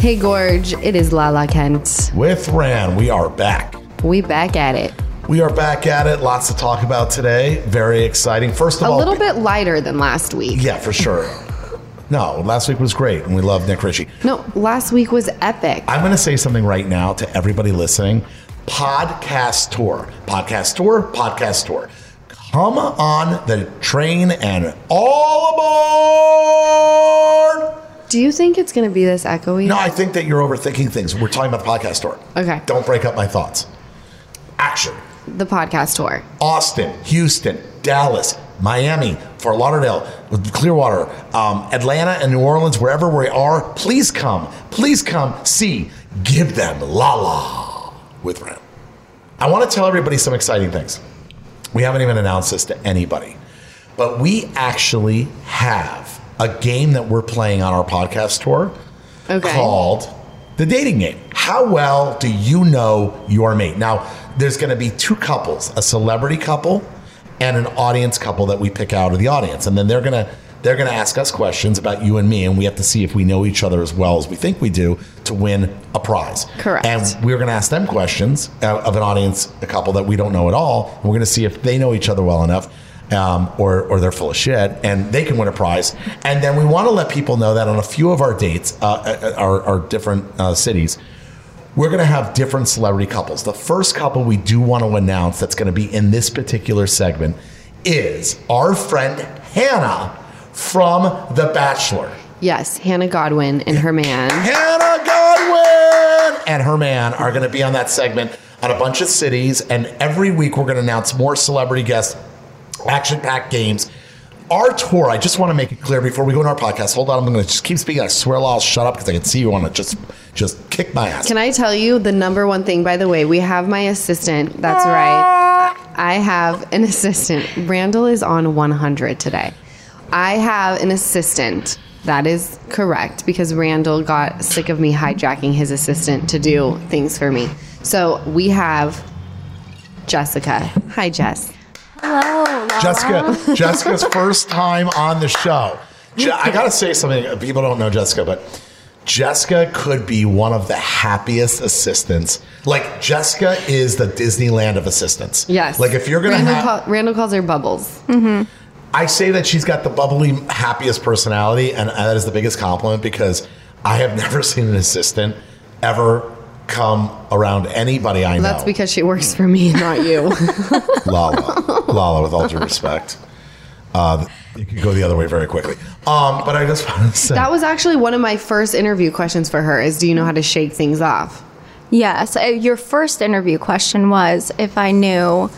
Hey Gorge, it is Lala Kent. With Ran, we are back. We back at it. We are back at it. Lots to talk about today. Very exciting. First of A all, a little bit lighter than last week. Yeah, for sure. No, last week was great, and we love Nick Ritchie. No, last week was epic. I'm going to say something right now to everybody listening. Podcast tour, podcast tour, podcast tour. Come on the train and all aboard. Do you think it's going to be this echoey? No, I think that you're overthinking things. We're talking about the podcast tour. Okay. Don't break up my thoughts. Action. The podcast tour. Austin, Houston, Dallas, Miami, Fort Lauderdale, Clearwater, um, Atlanta, and New Orleans, wherever we are, please come. Please come see Give Them La La with Ram. I want to tell everybody some exciting things. We haven't even announced this to anybody, but we actually have a game that we're playing on our podcast tour Okay. called the dating game. How well do you know your mate? Now, there's going to be two couples, a celebrity couple and an audience couple that we pick out of the audience, and then they're going to they're going to ask us questions about you and me, and we have to see if we know each other as well as we think we do to win a prize. Correct. And we're going to ask them questions uh, of an audience, a couple that we don't know at all, and we're going to see if they know each other well enough um, or, or they're full of shit, and they can win a prize. And then we want to let people know that on a few of our dates, uh, uh, our, our different uh, cities, we're going to have different celebrity couples. The first couple we do want to announce that's going to be in this particular segment is our friend Hannah from The Bachelor. Yes, Hannah Godwin and her man. Hannah Godwin and her man are going to be on that segment on a bunch of cities. And every week we're going to announce more celebrity guests, action packed games. Our tour, I just want to make it clear before we go into our podcast. Hold on, I'm going to just keep speaking. I swear I'll shut up because I can see you want to just just kick my ass. Can I tell you the number one thing, by the way? We have my assistant. That's right. I have an assistant. Randall is on 100 today. I have an assistant. That is correct because Randall got sick of me hijacking his assistant to do things for me. So we have Jessica. Hi, Jess. Hello. Jessica, Jessica's first time on the show. Je- I gotta say something. Uh, people don't know Jessica, but Jessica could be one of the happiest assistants. Like Jessica is the Disneyland of assistants. Yes. Like if you're gonna Randall, have, call, Randall calls her Bubbles. Mm-hmm. I say that she's got the bubbly, happiest personality, and that is the biggest compliment because I have never seen an assistant ever come around anybody I know. That's because she works for me, not you. Lala, Lala, with all due respect. Uh, you could go the other way very quickly. Um, but I just want to say that was actually one of my first interview questions for her is do you know how to shake things off? Yes, uh, your first interview question was if I knew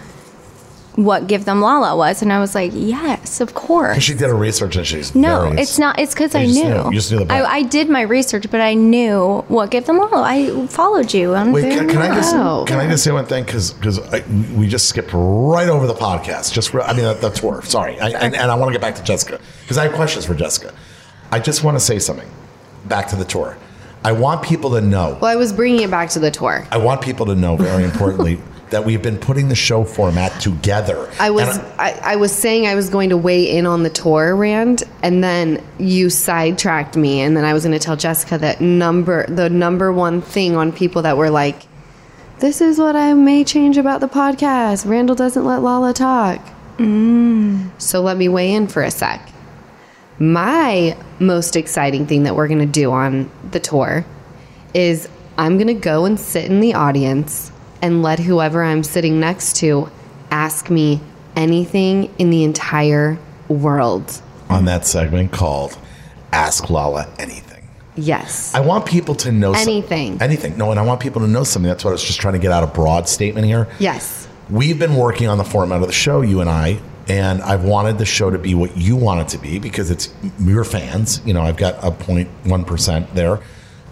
what Give Them Lala was, and I was like, yes, of course. she did her research and she's No, very- it's not. It's because I knew. knew- you just knew the. I, I did my research, but I knew what Give Them Lala. I followed you. on Wait, can, can I just Wow. can I just say one thing? Because because we just skipped right over the podcast. Just re- I mean the, the tour. Sorry, I, and, and I want to get back to Jessica because I have questions for Jessica. I just want to say something. Back to the tour. I want people to know. Well, I was bringing it back to the tour. I want people to know very importantly that we've been putting the show format together. I was And I, I was saying I was going to weigh in on the tour, Rand, and then you sidetracked me, and then I was going to tell Jessica that number the number one thing on people that were like, "This is what I may change about the podcast." Randall doesn't let Lala talk. Mm. So let me weigh in for a sec. My most exciting thing that we're going to do on the tour is I'm going to go and sit in the audience and let whoever I'm sitting next to ask me anything in the entire world. on that segment called Ask Lala Anything. Yes. I want people to know some- Anything. anything. No, and I want people to know something. That's what I was just trying to get out a broad statement here. yes. We've been working on the format of the show, you and I, And I've wanted the show to be what you want it to be because it's your fans. You know, I've got a 0.1% there.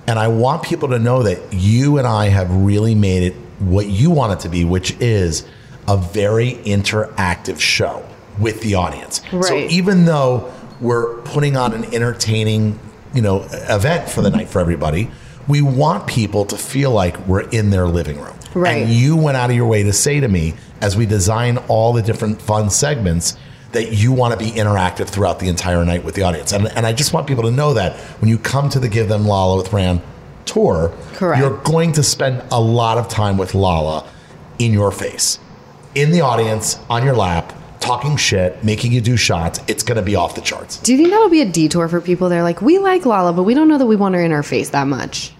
And I want people to know that you and I have really made it what you want it to be, which is a very interactive show with the audience. So Right. even though we're putting on an entertaining, you know, event for the night for everybody, we want people to feel like we're in their living room. Right. And you went out of your way to say to me as we design all the different fun segments that you want to be interactive throughout the entire night with the audience. And, and I just want people to know that when you come to the Give Them Lala with Rand tour, Correct. you're going to spend a lot of time with Lala in your face, in the audience, on your lap, talking shit, making you do shots. It's going to be off the charts. Do you think that'll be a detour for people? They're like, we like Lala, but we don't know that we want her in our face that much.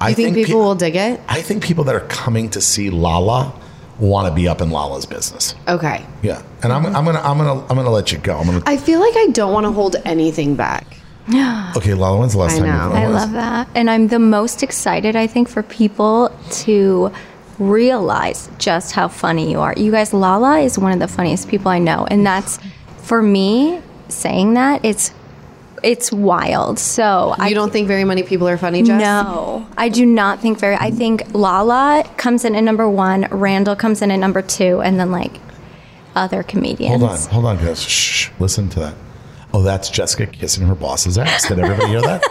I You think, people pe- will dig it? I think people that are coming to see Lala want to be up in Lala's business. Okay. Yeah, and I'm, I'm gonna I'm gonna I'm gonna let you go. I'm gonna I feel like I don't want to hold anything back. Okay. Lala, when's the last time. I time know. you? I love that. And I'm the most excited, I think, for people to realize just how funny you are. You guys, Lala is one of the funniest people I know. And that's, for me, saying that, it's it's wild. So I You don't think very many people are funny, Jess? No, I do not think very. I think Lala comes in at number one, Randall comes in at number two, and then like other comedians. Hold on, hold on, guys. Shh, listen to that. Oh, that's Jessica kissing her boss's ass. Did everybody hear that?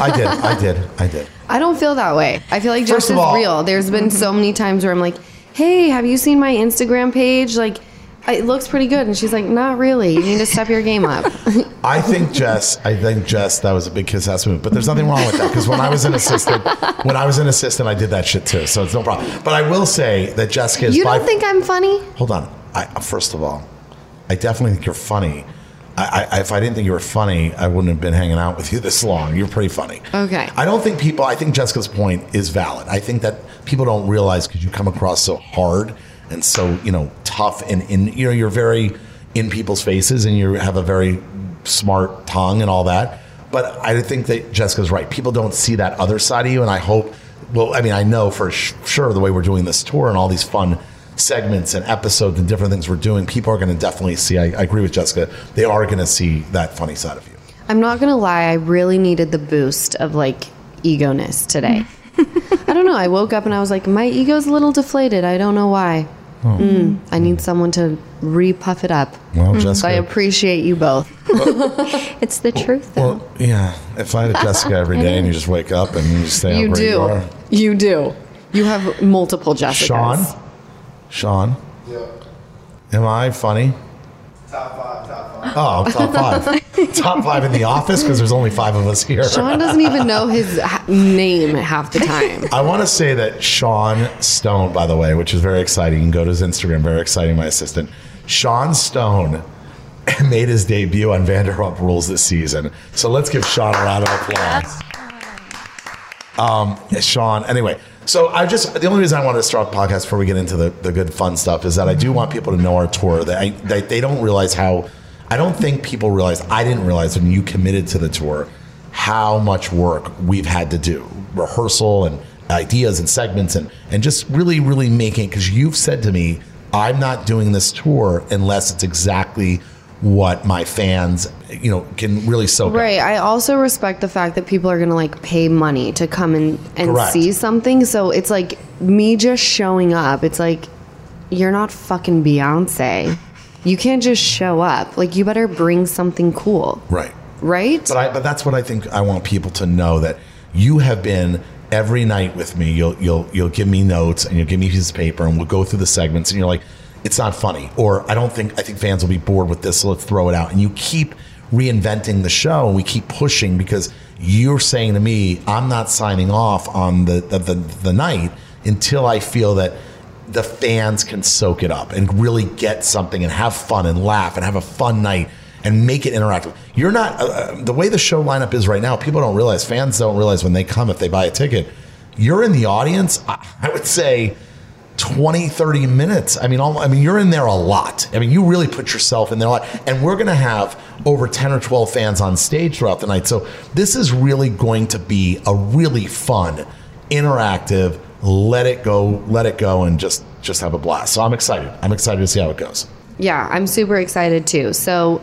I did. I did. I did. I don't feel that way. I feel like First Jess is all- real. There's been so many times where I'm like, hey, have you seen my Instagram page? Like, it looks pretty good. And she's like, not really. You need to step your game up. I think Jess. I think Jess. That was a big kiss ass move. But there's nothing wrong with that because when I was an assistant, when I was an assistant, I did that shit too. So it's no problem. But I will say that Jessica is. you don't think I'm funny? Hold on. I, first of all, I definitely think you're funny. I, I, if I didn't think you were funny, I wouldn't have been hanging out with you this long. You're pretty funny. Okay. I don't think people. I think Jessica's point is valid. I think that people don't realize because you come across so hard and so you know tough and in you know you're very in people's faces and you have a very smart tongue and all that. But I think that Jessica's right. People don't see that other side of you, and I hope. Well, I mean, I know for sh- sure the way we're doing this tour and all these fun segments and episodes and different things we're doing, people are going to definitely see. I, I agree with Jessica. They are going to see that funny side of you. I'm not gonna lie, I really needed the boost of like ego-ness today. I don't know. I woke up and I was like, my ego's a little deflated. I don't know why. Mm, I need someone to re-puff it up. Well, So I appreciate you both. It's the truth, though. Well, yeah. If I had a Jessica every day and you just wake up and you just stay You out where you do. are. You do. You have multiple Jessicas. Sean? Sean? Am I funny? Top five, top five. Oh, top five. top five in the office because there's only five of us here. Sean doesn't even know his name half the time. I want to say that Sean Stone, by the way, which is very exciting. You can go to his Instagram. Very exciting, my assistant. Sean Stone made his debut on Vanderpump Rules this season. So let's give Sean a round of applause. Um, Sean. Anyway, so I just the only reason I wanted to start the podcast before we get into the, the good fun stuff is that I do want people to know our tour. That, I, they don't realize how. I don't think people realize. I didn't realize when you committed to the tour how much work we've had to do, rehearsal and ideas and segments and and just really really making because you've said to me, I'm not doing this tour unless it's exactly what my fans you know can really soak up. Right. I also respect the fact that people are going to like pay money to come and, and Correct. see something. So it's like me just showing up. It's like, you're not fucking Beyonce. You can't just show up. Like, you better bring something cool. Right. Right? But I, but that's what I think I want people to know that you have been every night with me. You'll you'll you'll give me notes and you'll give me pieces of paper and we'll go through the segments and you're like, it's not funny, or I don't think I think fans will be bored with this, so let's throw it out. And you keep reinventing the show and we keep pushing because you're saying to me, I'm not signing off on the the, the, the night until I feel that the fans can soak it up and really get something and have fun and laugh and have a fun night and make it interactive. You're not uh, uh, the way the show lineup is right now. People don't realize. Fans don't realize when they come if they buy a ticket. You're in the audience. I, I would say 20, 30 minutes. I mean, all, I mean, you're in there a lot. I mean, you really put yourself in there a lot. And we're going to have over 10 or 12 fans on stage throughout the night. So this is really going to be a really fun, interactive. Let it go, let it go, and just just have a blast. So I'm excited. I'm excited to see how it goes. yeah, I'm super excited too. So,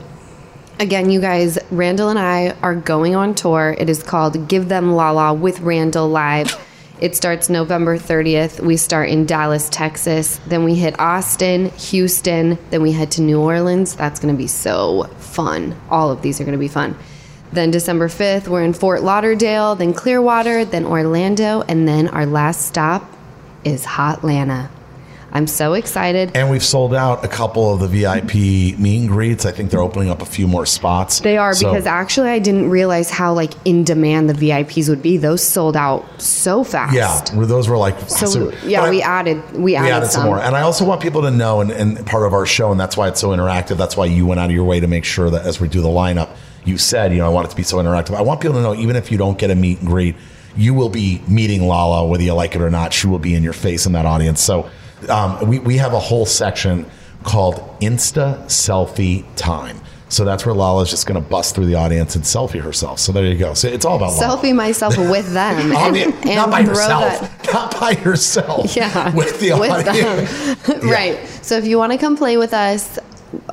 again, you guys, Randall and I are going on tour. It is called Give Them Lala with Randall Live. It starts November 30th. We start in Dallas, Texas. Then we hit Austin, Houston. Then we head to New Orleans. That's going to be so fun. All of these are going to be fun. Then December 5th, we're in Fort Lauderdale, then Clearwater, then Orlando, and then our last stop is Hotlanta. I'm so excited. And we've sold out a couple of the VIP meet and greets. I think they're opening up a few more spots. They are So- because actually I didn't realize how like in demand the VIPs would be. Those sold out so fast. Yeah, those were like So, but yeah, I- we added we we added, added some more, and I also want people to know, and, and part of our show, and that's why it's so interactive. That's why you went out of your way to make sure that as we do the lineup, you said, you know, I want it to be so interactive. I want people to know, even if you don't get a meet and greet, you will be meeting Lala, whether you like it or not. She will be in your face in that audience. So um, we we have a whole section called Insta Selfie Time. So that's where Lala's just going to bust through the audience and selfie herself. So there you go. So it's all about Lala. selfie myself with them and, the- and not by that- Not by herself. Yeah, With the audience. them. right. So if you want to come play with us,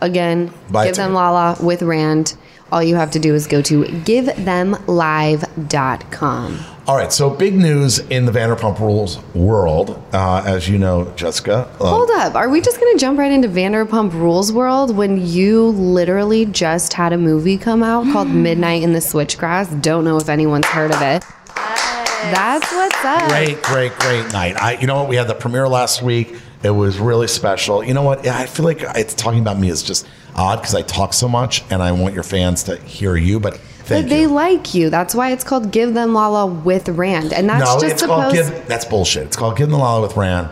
again, Buy give them. Lala with Rand. All you have to do is go to givethemlive.com. All right, so big news in the Vanderpump Rules world, uh, as you know, Jessica. uh, Hold up. Are we just going to jump right into Vanderpump Rules world when you literally just had a movie come out called Midnight in the Switchgrass? Don't know if anyone's heard of it. That's what's up. Great, great, great night. I, you know what? We had the premiere last week. It was really special. You know what? I feel like it's talking about me is just odd because I talk so much, and I want your fans to hear you. But thank they you. like you. That's why it's called Give Them Lala with Rand. And that's no, just it's called supposed give. That's bullshit. It's called Give the Lala with Rand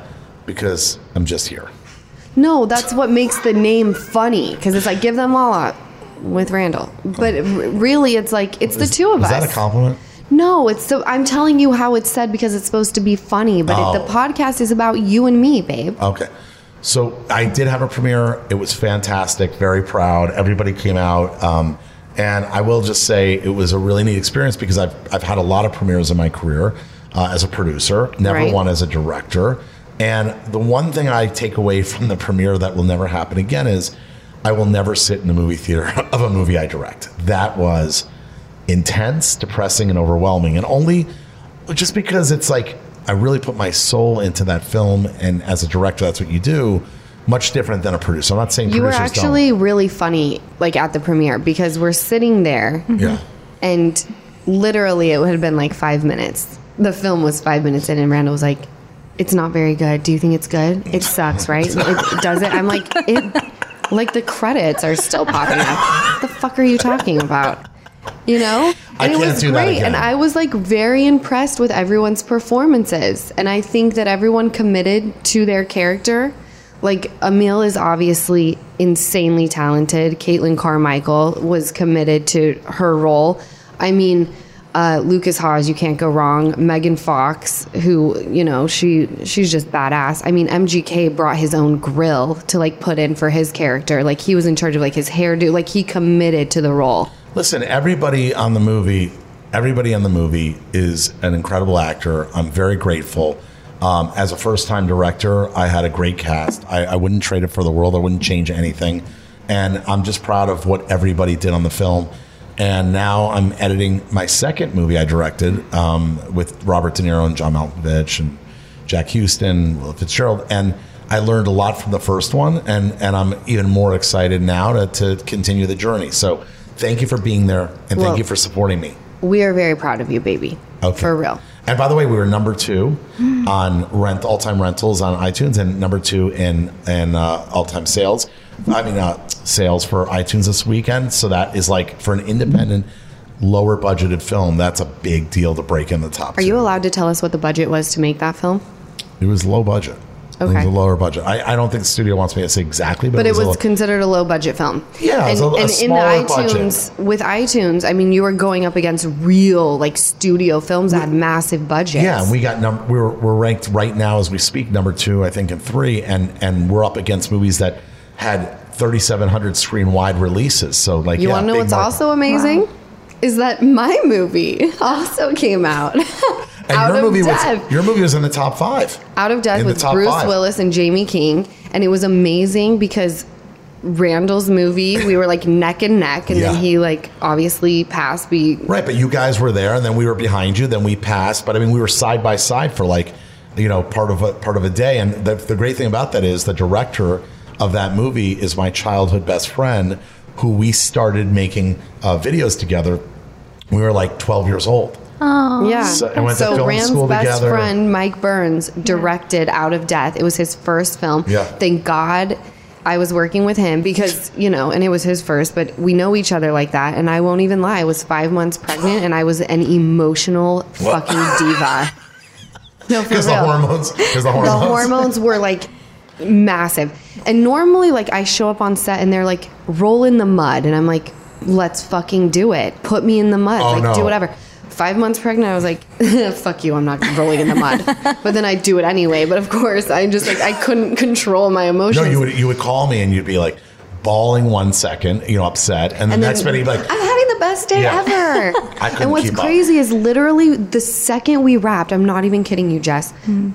because I'm just here. No, that's what makes the name funny because it's like Give Them Lala with Randall. But really, it's like it's the two of Is us. that a compliment? No, it's so I'm telling you how it's said because it's supposed to be funny, but it, the Oh. podcast is about you and me, babe. Okay. So I did have a premiere. It was fantastic. Very proud. Everybody came out. Um, and I will just say it was a really neat experience because I've, I've had a lot of premieres in my career uh, as a producer, never Right. one as a director. And the one thing I take away from the premiere that will never happen again is I will never sit in the movie theater of a movie I direct. That was intense, depressing, and overwhelming. And only just because it's like I really put my soul into that film, and as a director, that's what you do. Much different than a producer. I'm not saying You were producers don't. actually really funny, like at the premiere, because we're sitting there mm-hmm. yeah. and literally it would have been like five minutes. The film was five minutes in, and Randall was like, "It's not very good. Do you think it's good? It sucks, right? It, does it?" I'm like, "It." Like the credits are still popping up. What the fuck are you talking about? You know? I And it can't was do that great. And I was like very impressed with everyone's performances. And I think that everyone committed to their character. Like Emile is obviously insanely talented. Caitlin Carmichael was committed to her role. I mean, uh, Lukas Haas, you can't go wrong. Megan Fox, who you know, she she's just badass. I mean, MGK brought his own grill to like put in for his character. Like he was in charge of like his hairdo. Like he committed to the role. Listen, everybody on the movie, everybody on the movie is an incredible actor. I'm very grateful. Um, as a first time director, I had a great cast. I, I wouldn't trade it for the world. I wouldn't change anything. And I'm just proud of what everybody did on the film. And now I'm editing my second movie I directed um, with Robert De Niro and John Malkovich and Jack Huston, Will Fitzgerald, and I learned a lot from the first one, and and I'm even more excited now to, to continue the journey. So thank you for being there, and Well- thank you for supporting me. We are very proud of you, baby. Okay. For real. And by the way, we were number two on rent all time rentals on iTunes, and number two in in uh, all time sales. I mean, uh, sales for iTunes this weekend. So that is like for an independent, lower budgeted film. That's a big deal to break in the top. Are you allowed to tell us what the budget was to make that film? It was low budget. It was a lower budget. I, I don't think the studio wants me to say exactly, but, But it was a low- considered a low budget film. Yeah, it was and, a- a and in the smaller budget. iTunes with iTunes, I mean, you were going up against real like studio films that had massive budgets. Yeah, and we got num- we're we're ranked right now as we speak number two, I think, and three, and and we're up against movies that had 3,700 screen wide releases. So like, You yeah, want to know what's market. also amazing? Is that my movie also came out. and Out your of movie Death. was your movie was in the top five. Out of Death In with Bruce five. Willis and Jaime King, and it was amazing because Randall's movie. We were like neck and neck, and Yeah. then he like obviously passed. We Right, but you guys were there, and then we were behind you. Then we passed, but I mean, we were side by side for like, you know, part of a part of a day. And the, the great thing about that is the director of that movie is my childhood best friend, who we started making uh, videos together. We were like twelve years old. Oh. yeah. So- and went to film Rand's school best together. friend Mike Burns directed Out of Death. It was his first film. Yeah. Thank God. I was working with him because, you know, and it was his first, but we know each other like that. And I won't even lie, I was five months pregnant and I was an emotional What? fucking diva. No, for Because the hormones, because the hormones. the hormones were like massive. And normally, like, I show up on set and they're like, roll in the mud. And I'm like, let's fucking do it. Put me in the mud. Oh, like, no. do whatever. Five months pregnant, I was like, fuck you, I'm not rolling in the mud. but then I do it anyway. But of course, I'm just like, I couldn't control my emotions. No, you would you would call me and you'd be like bawling one second, you know, upset, and, the And then next minute you'd be like, I'm having the best day Yeah. ever. I couldn't and what's keep up. crazy is literally the second we wrapped, I'm not even kidding you, Jess. Hmm.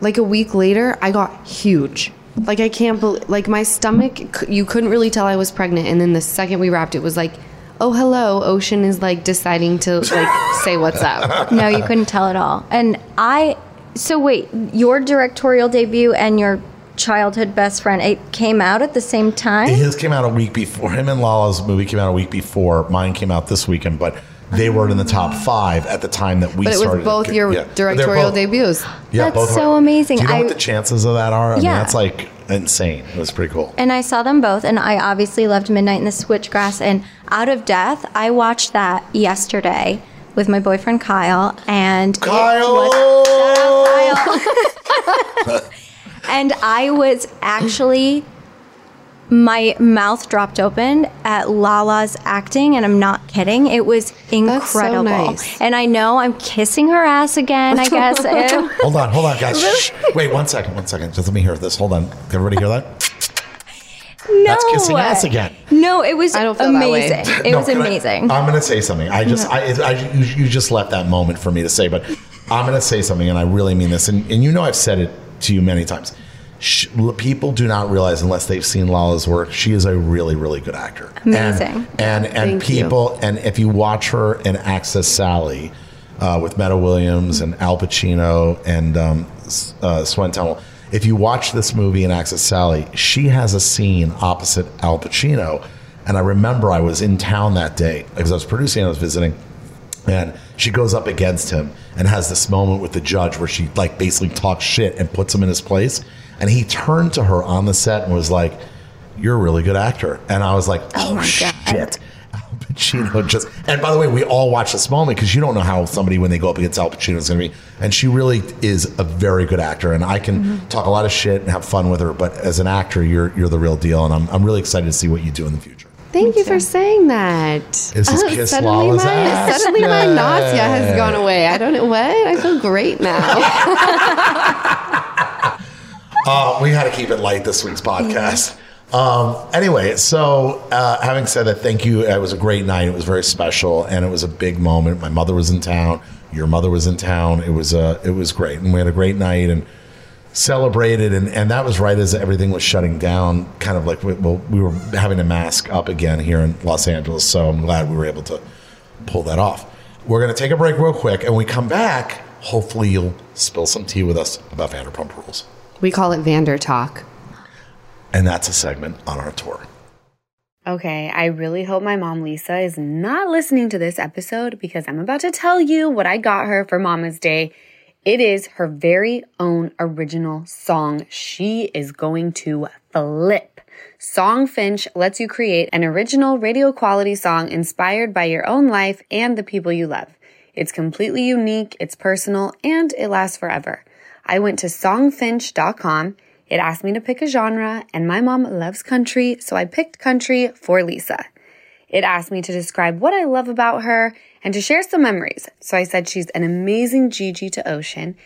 Like a week later, I got huge. Like I can't believe, like my stomach, you couldn't really tell I was pregnant. And then the second we wrapped, it was like, oh hello, Ocean is like deciding to like say what's up. no, you couldn't tell at all. And I, so wait, your directorial debut and your childhood best friend, it came out at the same time? His came out a week before. Him and Lala's movie came out a week before. Mine came out this weekend, but they were in the top five at the time that we But it started. was both your Yeah. Directorial both- debuts. Yeah, That's both so are. amazing. Do you know I- what the chances of that are? I mean, Yeah. that's like insane. It was pretty cool. And I saw them both, and I obviously loved Midnight in the Switchgrass and Out of Death. I watched that yesterday with my boyfriend Kyle, and Kyle! was- out, Kyle. and I was actually my mouth dropped open at Lala's acting, and I'm not kidding. It was incredible. so incredible. nice. And I know I'm kissing her ass again. I guess. Hold on, hold on, guys. Shh. Wait, one second, one second. Just let me hear this. Hold on. Can everybody hear that? no, That's kissing ass again. No, it was I don't feel that way. amazing. It No, was can I- amazing. I'm going to say something. I just, I, I, you, you just left that moment for me to say, but I'm going to say something, and I really mean this. And, and you know, I've said it to you many times. Sh l- people do not realize unless they've seen Lala's work, she is a really, really good actor. Amazing. And and, and Thank you. people, and if you watch her in Access Sally uh, with Meta Williams and Al Pacino and um, uh, Swen Tunnel, if you watch this movie in Access Sally, she has a scene opposite Al Pacino. And I remember I was in town that day because I was producing, and I was visiting, and she goes up against him and has this moment with the judge where she like basically talks shit and puts him in his place. And he turned to her on the set and was like, "You're a really good actor." And I was like, "Oh, oh God. shit." Al Pacino just, and by the way, we all watch this moment because you don't know how somebody when they go up against Al Pacino is going to be. And she really is a very good actor, and I can mm-hmm. talk a lot of shit and have fun with her. But as an actor, you're you're the real deal, and I'm I'm really excited to see what you do in the future. Thank you for saying that. Is this Oh, kiss suddenly Lala's my ass? suddenly my nausea has gone away. I don't know what. I feel great now. Uh, we had to keep it light this week's podcast. Um, anyway, so uh, having said that, thank you. It was a great night. It was very special, and it was a big moment. My mother was in town. Your mother was in town. It was uh, it was great, and we had a great night and celebrated. And, and that was right as everything was shutting down. Kind of like we, well, we were having to mask up again here in Los Angeles. So I'm glad we were able to pull that off. We're going to take a break real quick, and when we come back. Hopefully, you'll spill some tea with us about Vanderpump Rules. We call it Vander Talk. And that's a segment on our tour. Okay, I really hope my mom Lisa is not listening to this episode because I'm about to tell you what I got her for Mama's Day. It is her very own original song. She is going to flip. Songfinch lets you create an original radio quality song inspired by your own life and the people you love. It's completely unique, it's personal, and it lasts forever. I went to songfinch.com. It asked me to pick a genre, and my mom loves country, so I picked country for Lisa. It asked me to describe what I love about her and to share some memories. So I said she's an amazing Gigi to Ocean,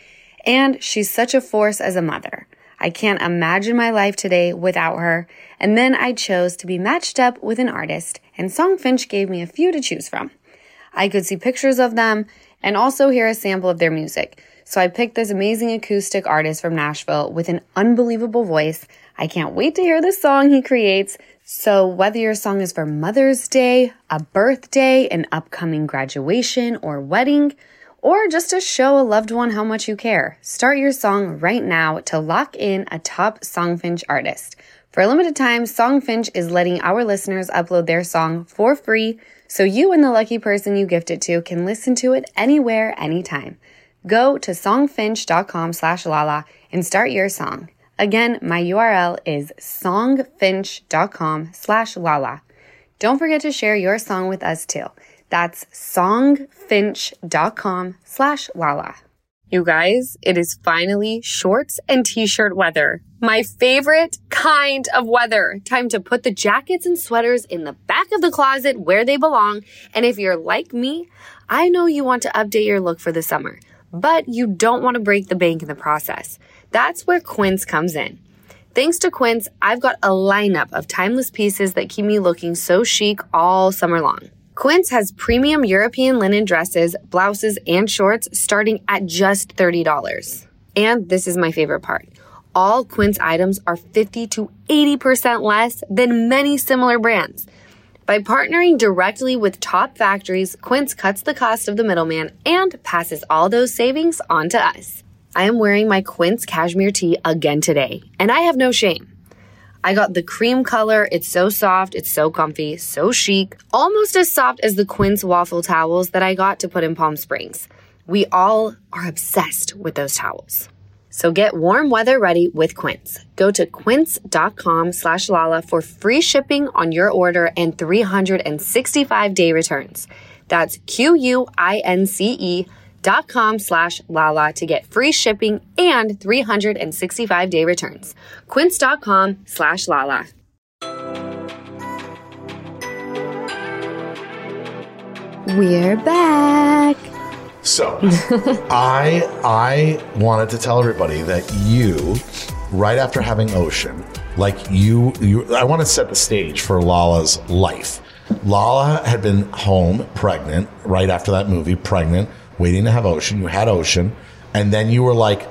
and she's such a force as a mother. I can't imagine my life today without her. And then I chose to be matched up with an artist, and Songfinch gave me a few to choose from. I could see pictures of them and also hear a sample of their music. So I picked this amazing acoustic artist from Nashville with an unbelievable voice. I can't wait to hear the song he creates. So, whether your song is for Mother's Day, a birthday, an upcoming graduation or wedding, or just to show a loved one how much you care, start your song right now to lock in a top Songfinch artist. For a limited time, Songfinch is letting our listeners upload their song for free so you and the lucky person you gift it to can listen to it anywhere, anytime. Go to songfinch.com slash lala and start your song. Again, my URL is songfinch.com slash lala. Don't forget to share your song with us too. That's songfinch.com slash lala. You guys, it is finally shorts and t-shirt weather. My favorite kind of weather. Time to put the jackets and sweaters in the back of the closet where they belong. And if you're like me, I know you want to update your look for the summer, but you don't want to break the bank in the process. That's where Quince comes in. Thanks to Quince, I've got a lineup of timeless pieces that keep me looking so chic all summer long. Quince has premium European linen dresses, blouses, and shorts starting at just $30. And this is my favorite part. All Quince items are 50 to 80% less than many similar brands. By partnering directly with top factories, Quince cuts the cost of the middleman and passes all those savings on to us. I am wearing my Quince cashmere tee again today, and I have no shame. I got the cream color. It's so soft, it's so comfy, so chic, almost as soft as the Quince waffle towels that I got to put in Palm Springs. We all are obsessed with those towels. So get warm weather ready with Quince. Go to quince.com slash Lala for free shipping on your order and 365 day returns. That's Q-U-I-N-C-E dot com slash Lala to get free shipping and 365 day returns. Quince.com slash Lala. We're back. So, I I wanted to tell everybody that you, right after having Ocean, like you, you, I want to set the stage for Lala's life. Lala had been home, pregnant, right after that movie, pregnant, waiting to have Ocean. You had Ocean, and then you were like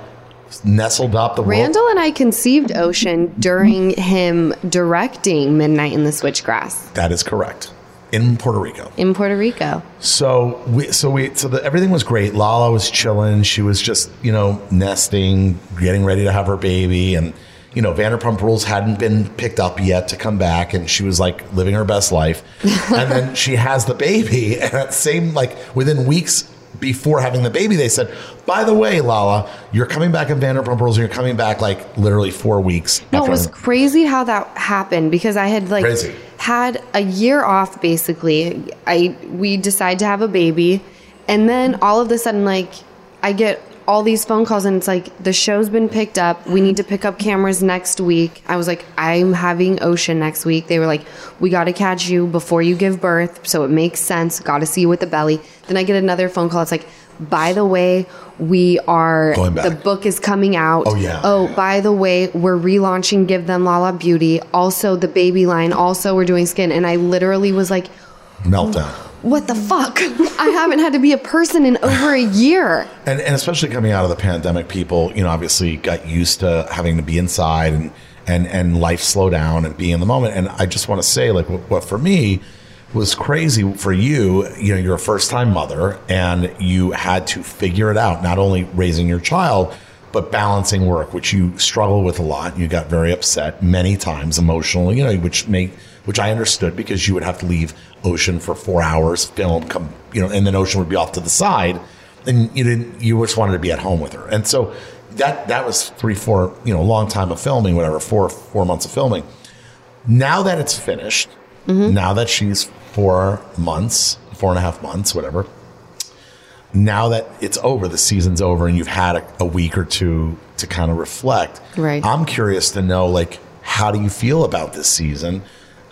nestled up the world. Randall and I conceived Ocean during him directing Midnight in the Switchgrass That is correct. In Puerto Rico. in Puerto Rico. So we, so we, so the, everything was great. Lala was chilling. She was just, you know, nesting, getting ready to have her baby, and you know, Vanderpump Rules hadn't been picked up yet to come back, and she was like living her best life. and then she has the baby, and at the same like within weeks before having the baby, they said, "By the way, Lala, you're coming back in Vanderpump Rules, and you're coming back like literally four weeks." No, it was crazy how that happened because I had like Crazy. had a year off basically. I we decide to have a baby and then all of a sudden like I get all these phone calls and it's like the show's been picked up. We need to pick up cameras next week. I was like I'm having Ocean next week. They were like we got to catch you before you give birth so it makes sense. Got to see you with the belly. Then I get another phone call. It's like by the way, we are Going back. the book is coming out. Oh, yeah. Oh, by the way, we're relaunching Give Them Lala Beauty. Also, the baby line. Also, we're doing skin. And I literally was like, meltdown. What the fuck? I haven't had to be a person in over a year. and, and especially coming out of the pandemic, people, you know, obviously got used to having to be inside and and and life slow down and be in the moment. And I just want to say, like, what, what for me was crazy for you, you know, you're a first time mother and you had to figure it out, not only raising your child, but balancing work, which you struggle with a lot. You got very upset many times emotionally, you know, which made which I understood because you would have to leave Ocean for four hours, film, come, you know, and then Ocean would be off to the side, and you didn't, you just wanted to be at home with her, and so that that was three, four, you know, a long time of filming, whatever, four four months of filming. Now that it's finished, mm-hmm. now that she's four months, four and a half months, whatever. Now that it's over, the season's over, and you've had a, a week or two to kind of reflect. Right. I'm curious to know, like, how do you feel about this season?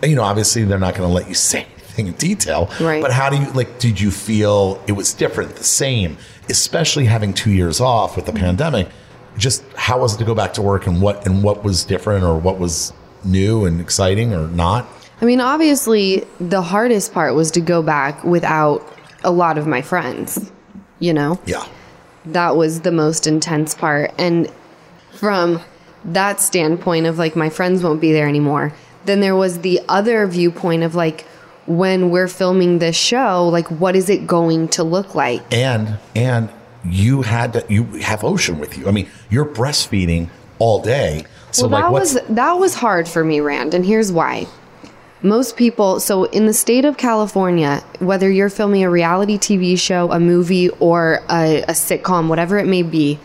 You know, obviously they're not going to let you say anything in detail. Right. But how do you like? Did you feel it was different, the same, especially having two years off with the mm-hmm. pandemic? Just how was it to go back to work, and what and what was different, or what was new and exciting, or not? I mean, obviously, the hardest part was to go back without a lot of my friends, you know? Yeah. that was the most intense part and from that standpoint of like my friends won't be there anymore. Then there was the other viewpoint of like when we're filming this show, like what is it going to look like? and and you had to you have ocean with you i mean you're breastfeeding all day so well, like that was that was hard for me, Rand, and here's why. Most people, so in the state of California, whether you're filming a reality TV show, a movie, or a, a sitcom, whatever it may be,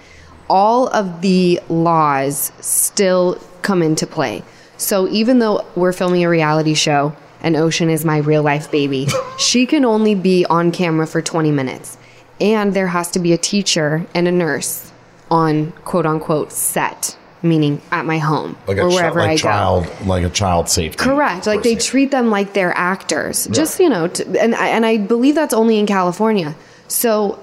all of the laws still come into play. So even though we're filming a reality show and Ocean is my real life baby, she can only be on camera for 20 minutes. And there has to be a teacher and a nurse on quote unquote set, meaning at my home like or wherever like I child go. like a child safety Correct. Like they treat them like they're actors. Just you know, and and I believe that's only in California. So,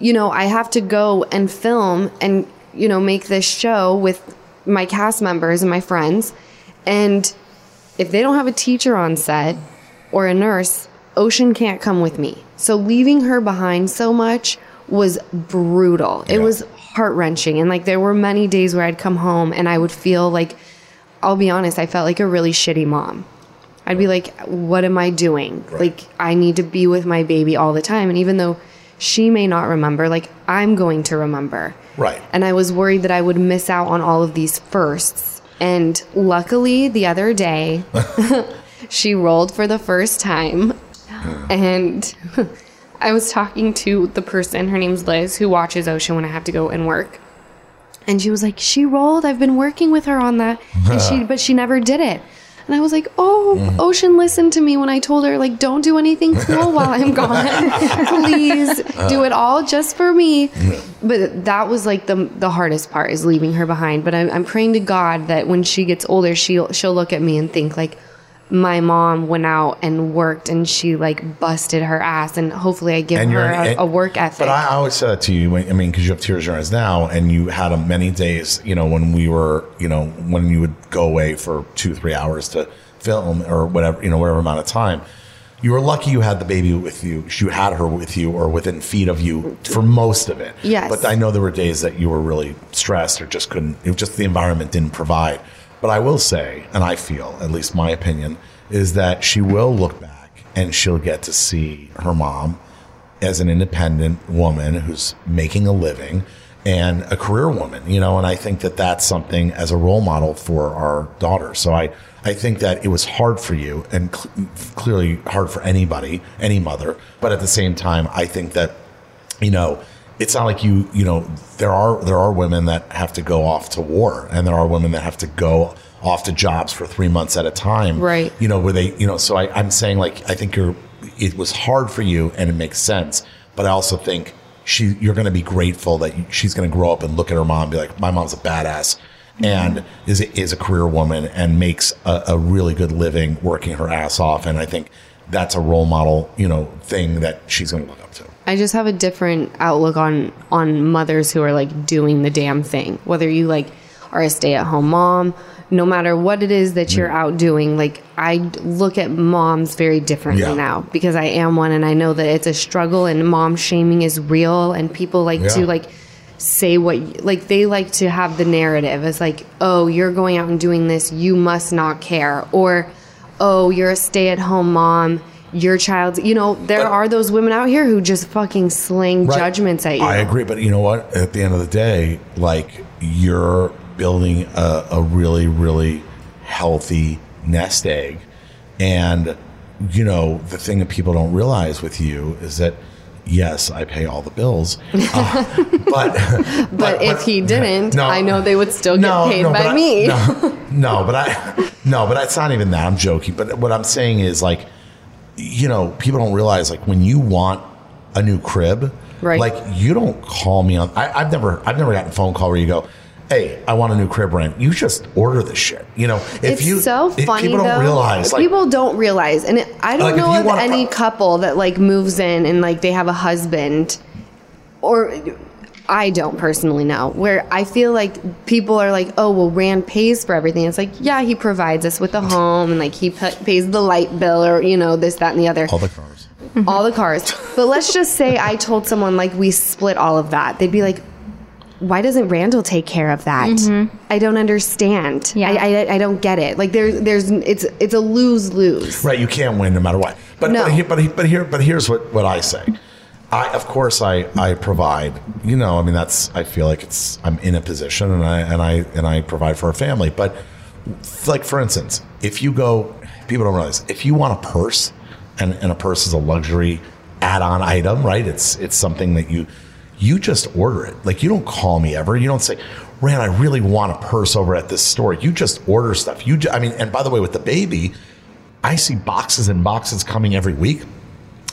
you know, I have to go and film and you know make this show with my cast members and my friends, and if they don't have a teacher on set or a nurse, Ocean can't come with me. So leaving her behind so much was brutal. It was heart wrenching. And like there were many days where I'd come home and I would feel like, I'll be honest, I felt like a really shitty mom. I'd be like, what am I doing? Like, I need to be with my baby all the time. And even though she may not remember, like, I'm going to remember. Right. And I was worried that I would miss out on all of these firsts. And luckily, the other day, she rolled for the first time. And I was talking to the person, her name's Liz, who watches Ocean when I have to go and work. And she was like, "She rolled. I've been working with her on that, and she, but she never did it." And I was like, "Oh, mm-hmm. Ocean listened to me when I told her like, don't do anything cool while I'm gone. Please do it all just for me." But that was like the the hardest part is leaving her behind. But I'm, I'm praying to God that when she gets older, she'll she'll look at me and think like, my mom went out and worked and she like busted her ass and hopefully I give and her a, and- a work ethic. But I always said that to you. When, I mean, because you have tears in your eyes now, and you had a many days. You know, when we were, you know, when you would go away for two, three hours to film or whatever, you know, whatever amount of time. You were lucky you had the baby with you. You had her with you or within feet of you for most of it. Yes. But I know there were days that you were really stressed or just couldn't. It was just the environment didn't provide. But I will say, and I feel, at least my opinion, is that she will look back and she'll get to see her mom as an independent woman who's making a living and a career woman, you know, and I think that that's something as a role model for our daughter. So I, I think that it was hard for you and cl- clearly hard for anybody, any mother. But at the same time, I think that, you know, it's not like you, you know, there are, there are women that have to go off to war and there are women that have to go off to jobs for three months at a time. Right. You know, where they, you know, so I, I'm saying like, I think you're, it was hard for you and it makes sense. But I also think she, you're going to be grateful that she's going to grow up and look at her mom and be like, my mom's a badass mm-hmm. and is, is a career woman and makes a, a really good living working her ass off. And I think that's a role model, you know, thing that she's going to look up to. I just have a different outlook on on mothers who are like doing the damn thing. Whether you like are a stay at home mom, no matter what it is that you're mm. out doing, like I look at moms very differently Yeah. now because I am one and I know that it's a struggle and mom shaming is real and people like Yeah. to like say what like they like to have the narrative it's like oh you're going out and doing this you must not care or oh you're a stay-at-home mom your child's you know there But- are those women out here who just fucking sling Right. judgments at you I agree, but you know what? At the end of the day, like you're building a, a really, really healthy nest egg, and you know the thing that people don't realize with you is that yes, I pay all the bills, uh, but, but, if he didn't i know they would still get paid but by I- me No, no, but I no, but it's not even that. I'm joking. But what I'm saying is like, you know, people don't realize like when you want a new crib, Right. Like you don't call me on. I, I've never, I've never gotten a phone call where you go, "Hey, I want a new crib rent." You just order the shit. You know, if it's you, so if funny people don't realize, like, people don't realize, and it, I don't Like, know of any pro- couple that like moves in and like they have a husband, or I don't personally know. Where I feel like people are like, oh well, Rand pays for everything. It's like, yeah, he provides us with a home and like he pa- pays the light bill or you know this, that, and the other all the cars. all the cars. But let's just say I told someone like we split all of that. They'd be like, why doesn't Randall take care of that? I don't understand. Mm-hmm. Yeah. I, I, I don't get it. Like there's there's it's it's a lose lose. Right, you can't win no matter what. But No. but, but, but here but here's what, what I say. I of course I, I provide. You know, I mean that's I feel like it's I'm in a position and I and I and I provide for a family. But like for instance, if you go, people don't realize if you want a purse, and, and a purse is a luxury add-on item, right? It's it's something that you you just order it. Like you don't call me ever. You don't say, "Rand, I really want a purse over at this store." You just order stuff. You, I mean, and by the way, with the baby, I see boxes and boxes coming every week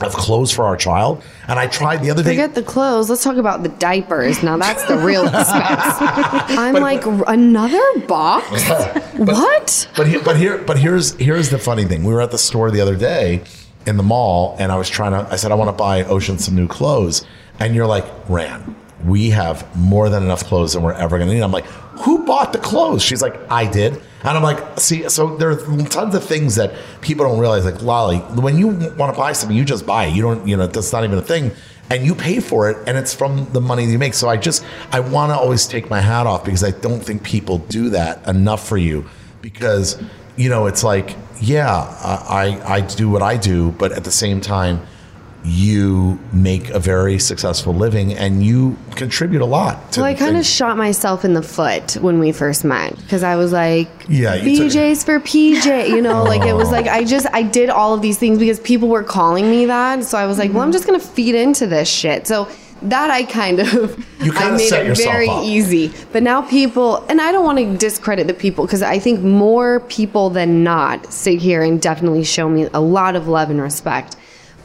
of clothes for our child. And I tried the other day. Forget the clothes. Let's talk about the diapers. Now that's the real expense. I'm like another box. what? But here, but here, but here's here's the funny thing. We were at the store the other day in the mall, and I was trying to. I said I want to buy Ocean some new clothes, and you're like, Ran, we have more than enough clothes than we're ever going to need. I'm like, who bought the clothes? She's like, I did, and I'm like, see, so there are tons of things that people don't realize. Like Lolly, when you want to buy something, you just buy it. You don't, you know, that's not even a thing. And you pay for it, and it's from the money you make. So I just, I want to always take my hat off because I don't think people do that enough for you because you know it's like yeah I, I I do what I do but at the same time you make a very successful living and you contribute a lot to Well, I kind of shot myself in the foot when we first met because I was like, Yeah, BJ's for PJ. You know, like it was like I just I did all of these things because people were calling me that. So I was like, well, I'm just gonna feed into this shit. So that I kind of You I kinda made set it very up. easy. But now people, and I don't want to discredit the people because I think more people than not sit here and definitely show me a lot of love and respect.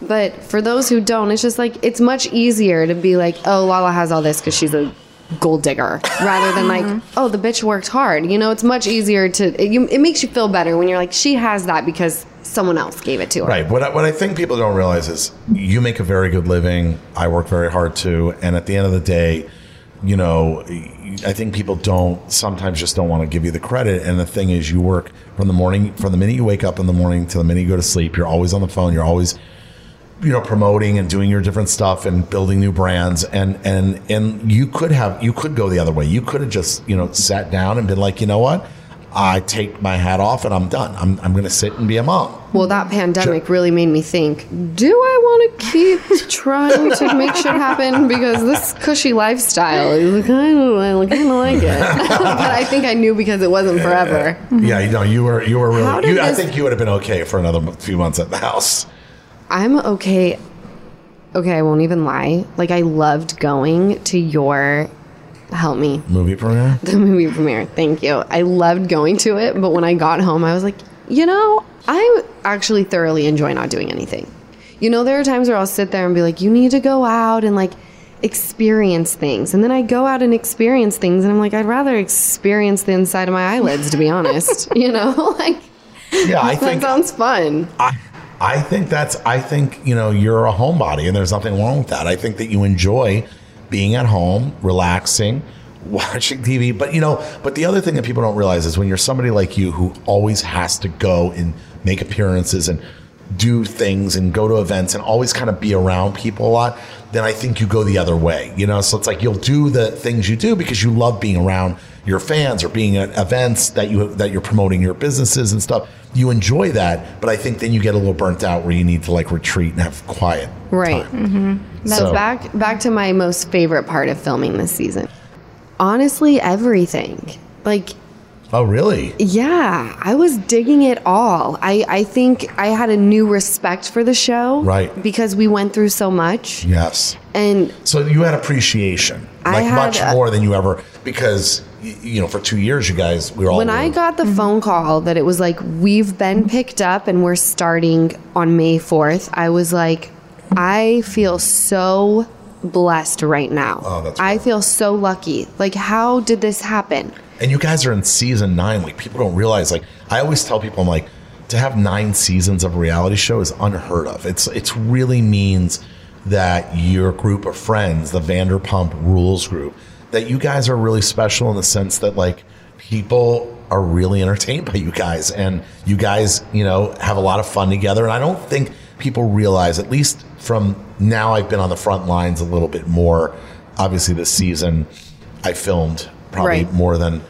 But for those who don't, it's just like it's much easier to be like, oh, Lala has all this because she's a gold digger, rather than like, mm-hmm. oh, the bitch worked hard. You know, it's much easier to. It, you, it makes you feel better when you're like, she has that because someone else gave it to her. Right. What I, what I think people don't realize is you make a very good living. I work very hard too. And at the end of the day, you know, I think people don't sometimes just don't want to give you the credit. And the thing is, you work from the morning, from the minute you wake up in the morning to the minute you go to sleep. You're always on the phone. You're always, you know, promoting and doing your different stuff and building new brands. And and and you could have you could go the other way. You could have just you know sat down and been like, you know what, I take my hat off and I'm done. I'm I'm going to sit and be a mom. Well, that pandemic really made me think: Do I want to keep trying to make shit happen? Because this cushy lifestyle is kind of I kind of like it, but I think I knew because it wasn't forever. Yeah, you know, you were you were really. You, I think you would have been okay for another few months at the house. I'm okay. Okay, I won't even lie. Like I loved going to your help me Movie premiere. the movie premiere. Thank you. I loved going to it, but when I got home, I was like, you know, I actually thoroughly enjoy not doing anything. You know, there are times where I'll sit there and be like, you need to go out and like experience things. And then I go out and experience things, and I'm like, I'd rather experience the inside of my eyelids, to be honest. you know, like Yeah, I that think sounds fun. I, I think that's I think you know you're a homebody and there's nothing wrong with that. I think that you enjoy being at home, relaxing, watching TV. But you know, but the other thing that people don't realize is when you're somebody like you who always has to go and make appearances and do things and go to events and always kind of be around people a lot, then I think you go the other way. You know, so it's like you'll do the things you do because you love being around your fans or being at events that you that you're promoting your businesses and stuff. You enjoy that, but I think then you get a little burnt out where you need to like retreat and have quiet. Right. time. Mm-hmm. That's So- back back to my most favorite part of filming this season. Honestly, everything. Like Oh, really? Yeah, I was digging it all. I, I think I had a new respect for the show. Right. Because we went through so much. Yes. And So you had appreciation, I like had much a- more than you ever because you know for two years you guys we were all when I got the mm-hmm. phone call that it was like, we've been picked up and we're starting on May 4th, I was like, I feel so blessed right now. Oh, that's I feel so lucky. Like, how did this happen? and you guys are in season nine. Like people don't realize. Like I always tell people, I'm like to have nine seasons of a reality show is unheard of. It's it's really means that your group of friends, the Vanderpump Rules group, that you guys are really special in the sense that like people are really entertained by you guys and you guys, you know, have a lot of fun together. And I don't think people realize, at least from now I've been on the front lines a little bit more, obviously this season. I filmed probably Right. more than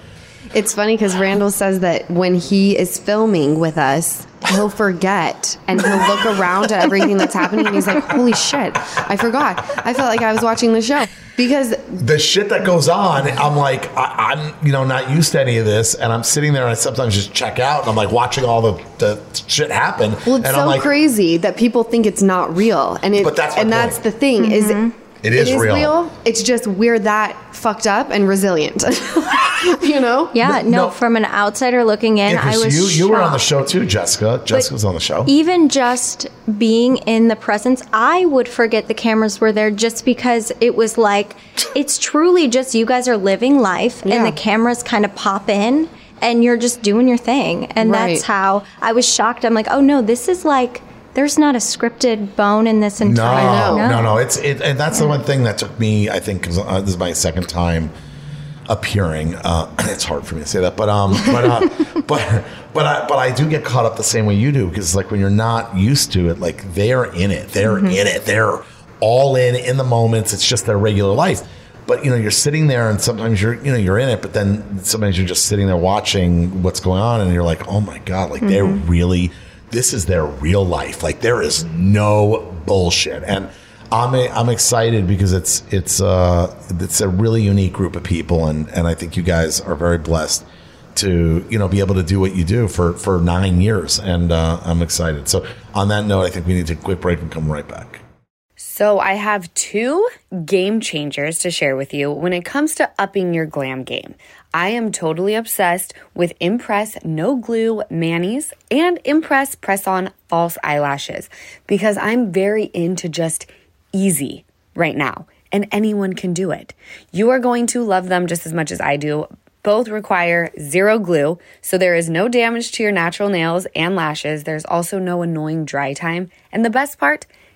It's funny because Randall says that when he is filming with us, he'll forget and he'll look around at everything that's happening and he's like, holy shit, I forgot. I felt like I was watching the show because the shit that goes on. I'm like, I, I'm you know not used to any of this, and I'm sitting there and I sometimes just check out, and I'm like watching all the, the shit happen. well, it's and so I'm like, crazy that people think it's not real. And it, But that's my and that's the thing is mm-hmm. It is real. It's just we're that fucked up and resilient. you know? Yeah, no, no. from an outsider looking in, Yeah, I 'cause was you you were on the show too, Jessica. Jessica was on the show. even just being in the presence, I would forget the cameras were there just because it was like it's truly just you guys are living life Yeah. and the cameras kind of pop in and you're just doing your thing. And Right. that's how I was shocked. I'm like, oh no, this is like there's not a scripted bone in this entire. No, entire no, no, It's it, and that's the one thing that took me. I think 'cause, uh, this is my second time appearing. Uh, it's hard for me to say that, but um, but uh, but but I but I do get caught up the same way you do because like when you're not used to it, like they're in it, they're in it, they're all in in the moments. It's just their regular life. But you know, you're sitting there, and sometimes you're you know you're in it, but then sometimes you're just sitting there watching what's going on, and you're like, oh my god, like they're really this is their real life. Like there is no bullshit, and I'm I'm excited because it's it's uh it's a really unique group of people, and and I think you guys are very blessed to you know be able to do what you do for for nine years, and uh, I'm excited. So on that note, I think we need to quick break and come right back. So, I have two game changers to share with you when it comes to upping your glam game. I am totally obsessed with Impress No Glue Manis and Impress Press On False Eyelashes because I'm very into just easy right now, and anyone can do it. You are going to love them just as much as I do. Both require zero glue, so there is no damage to your natural nails and lashes. There's also no annoying dry time. And the best part,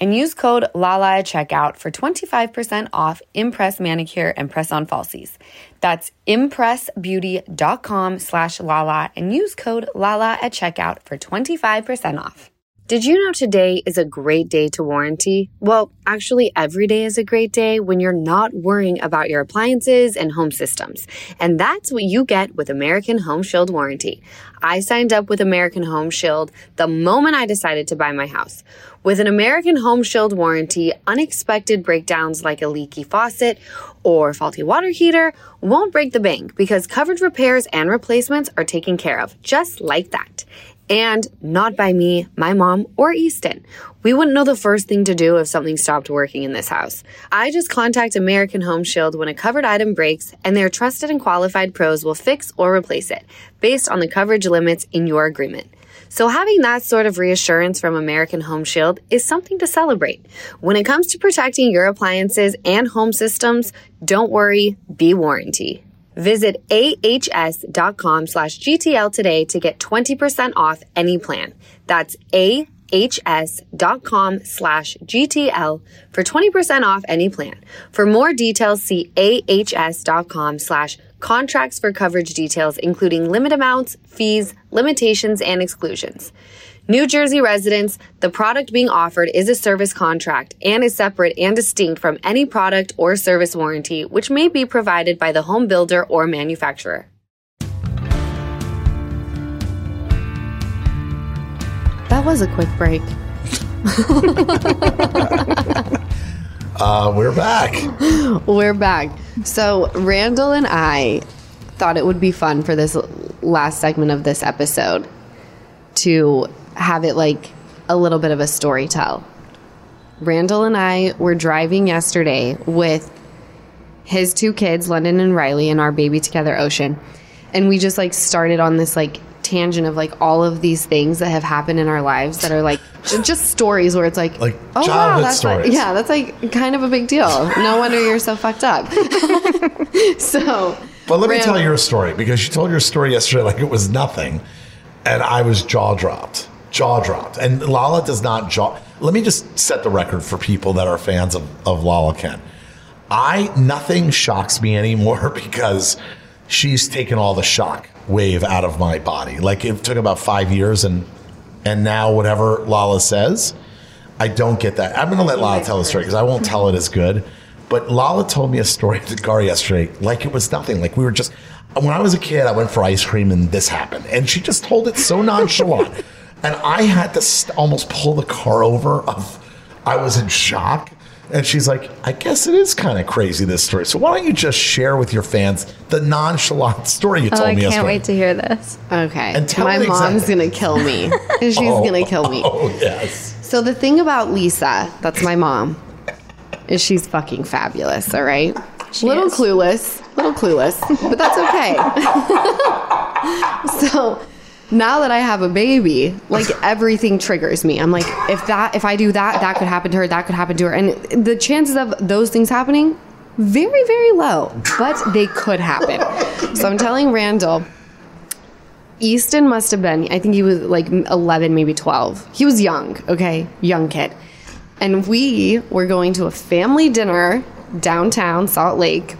and use code LALA at checkout for 25% off Impress Manicure and Press On Falsies. That's impressbeauty.com slash LALA and use code LALA at checkout for 25% off. Did you know today is a great day to warranty? Well, actually, every day is a great day when you're not worrying about your appliances and home systems. And that's what you get with American Home Shield Warranty. I signed up with American Home Shield the moment I decided to buy my house. With an American Home Shield warranty, unexpected breakdowns like a leaky faucet or faulty water heater won't break the bank because covered repairs and replacements are taken care of just like that. And not by me, my mom, or Easton. We wouldn't know the first thing to do if something stopped working in this house. I just contact American Home Shield when a covered item breaks, and their trusted and qualified pros will fix or replace it based on the coverage limits in your agreement. So, having that sort of reassurance from American Home Shield is something to celebrate. When it comes to protecting your appliances and home systems, don't worry, be warranty. Visit ahs.com slash GTL today to get 20% off any plan. That's ahs.com slash GTL for 20% off any plan. For more details, see ahs.com slash contracts for coverage details, including limit amounts, fees, limitations, and exclusions. New Jersey residents, the product being offered is a service contract and is separate and distinct from any product or service warranty which may be provided by the home builder or manufacturer. That was a quick break. Uh, we're back. We're back. So, Randall and I thought it would be fun for this last segment of this episode to have it like a little bit of a story tell. Randall and I were driving yesterday with his two kids, London and Riley, and our baby together, Ocean. And we just like started on this like tangent of like all of these things that have happened in our lives that are like just stories where it's like, Like oh wow, that's like, yeah, that's like kind of a big deal. No wonder you're so fucked up. so, But let me Ran- tell your story because you told your story yesterday like it was nothing, and I was jaw dropped, jaw dropped. And Lala does not jaw. Let me just set the record for people that are fans of, of Lala Kent. I nothing shocks me anymore because she's taken all the shock wave out of my body. Like it took about five years, and and now whatever Lala says, I don't get that. I'm going to let Lala tell the story because I won't tell it as good. But Lala told me a story to Gar yesterday, like it was nothing. Like we were just, when I was a kid, I went for ice cream and this happened. And she just told it so nonchalant. And I had to st- almost pull the car over of, I was in shock. And she's like, I guess it is kind of crazy, this story. So why don't you just share with your fans the nonchalant story you Oh, told I me I can't yesterday? wait to hear this. okay. And tell My mom's exactly. going to kill me. She's oh, going to kill me. Oh, yes. So the thing about Lisa, that's my mom, is she's fucking fabulous, all right? little is. clueless, little clueless, but that's okay. so now that I have a baby, like everything triggers me. I'm like, if that if I do that, that could happen to her, that could happen to her. And the chances of those things happening very very low, but they could happen. So I'm telling Randall Easton must have been, I think he was like 11, maybe 12. He was young, okay? Young kid. And we were going to a family dinner downtown, Salt Lake.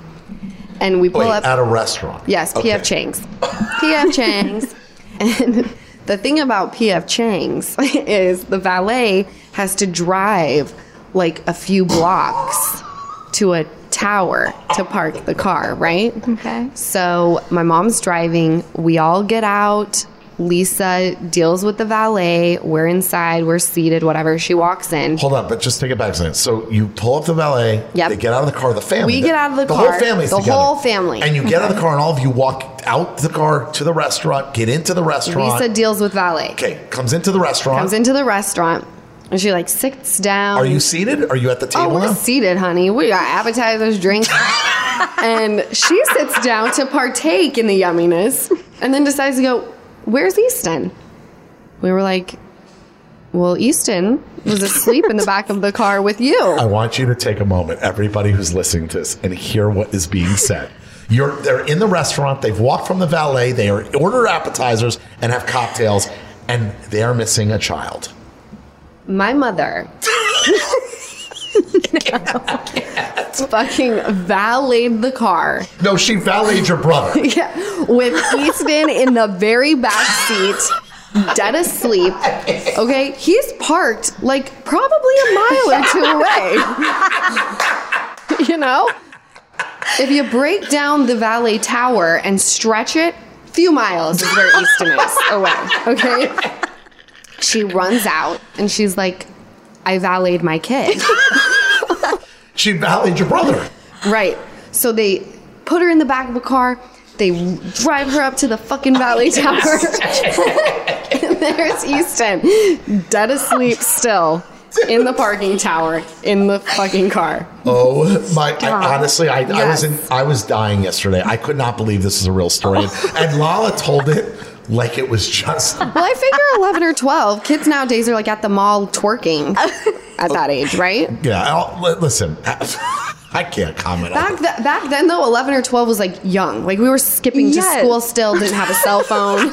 And we pull Wait, up. at a restaurant. Yes, Okay. PF Chang's. PF Chang's. And the thing about PF Chang's is the valet has to drive like a few blocks to a tower to park the car, right? Okay. So my mom's driving. We all get out. Lisa deals with the valet. We're inside. We're seated. Whatever. She walks in. Hold on, but just take it back a second. So you pull up the valet. Yep. They get out of the car. The family. We get out of the the car, whole family's the together. whole family. And you get out of the car, and all of you walk out the car to the restaurant. Get into the restaurant. Lisa deals with valet. okay, comes into the restaurant. Comes into the restaurant. And she like sits down. Are you seated? Are you at the table? Oh, table we're now? seated, honey. We got appetizers, drinks. and she sits down to partake in the yumminess and then decides to go, Where's Easton? We were like, Well, Easton was asleep in the back of the car with you. I want you to take a moment, everybody who's listening to this, and hear what is being said. You're they're in the restaurant. They've walked from the valet. They are order appetizers and have cocktails, and they are missing a child. My mother fucking valeted the car. No, she valeted your brother. Yeah, with Easton in the very back seat, dead asleep. Okay, he's parked like probably a mile or two away. you know, if you break down the valet tower and stretch it, few miles is where Easton is away. Okay, she runs out and she's like, "I valeted my kid." She valeted your brother. Right. So they put her in the back of a car. They drive her up to the fucking valet tower. and there's Easton, dead asleep still in the parking tower in the fucking car. Oh my! I, honestly, I, I was in, I was dying yesterday. I could not believe this is a real story, and Lala told it like it was just. Well, I figure 11 or 12. Kids nowadays are like at the mall twerking at that age, right? Yeah, I'll, listen. I can't comment on Back, it. th- back then, though, 11 or 12 was like young. Like we were skipping to school still, didn't have a cell phone,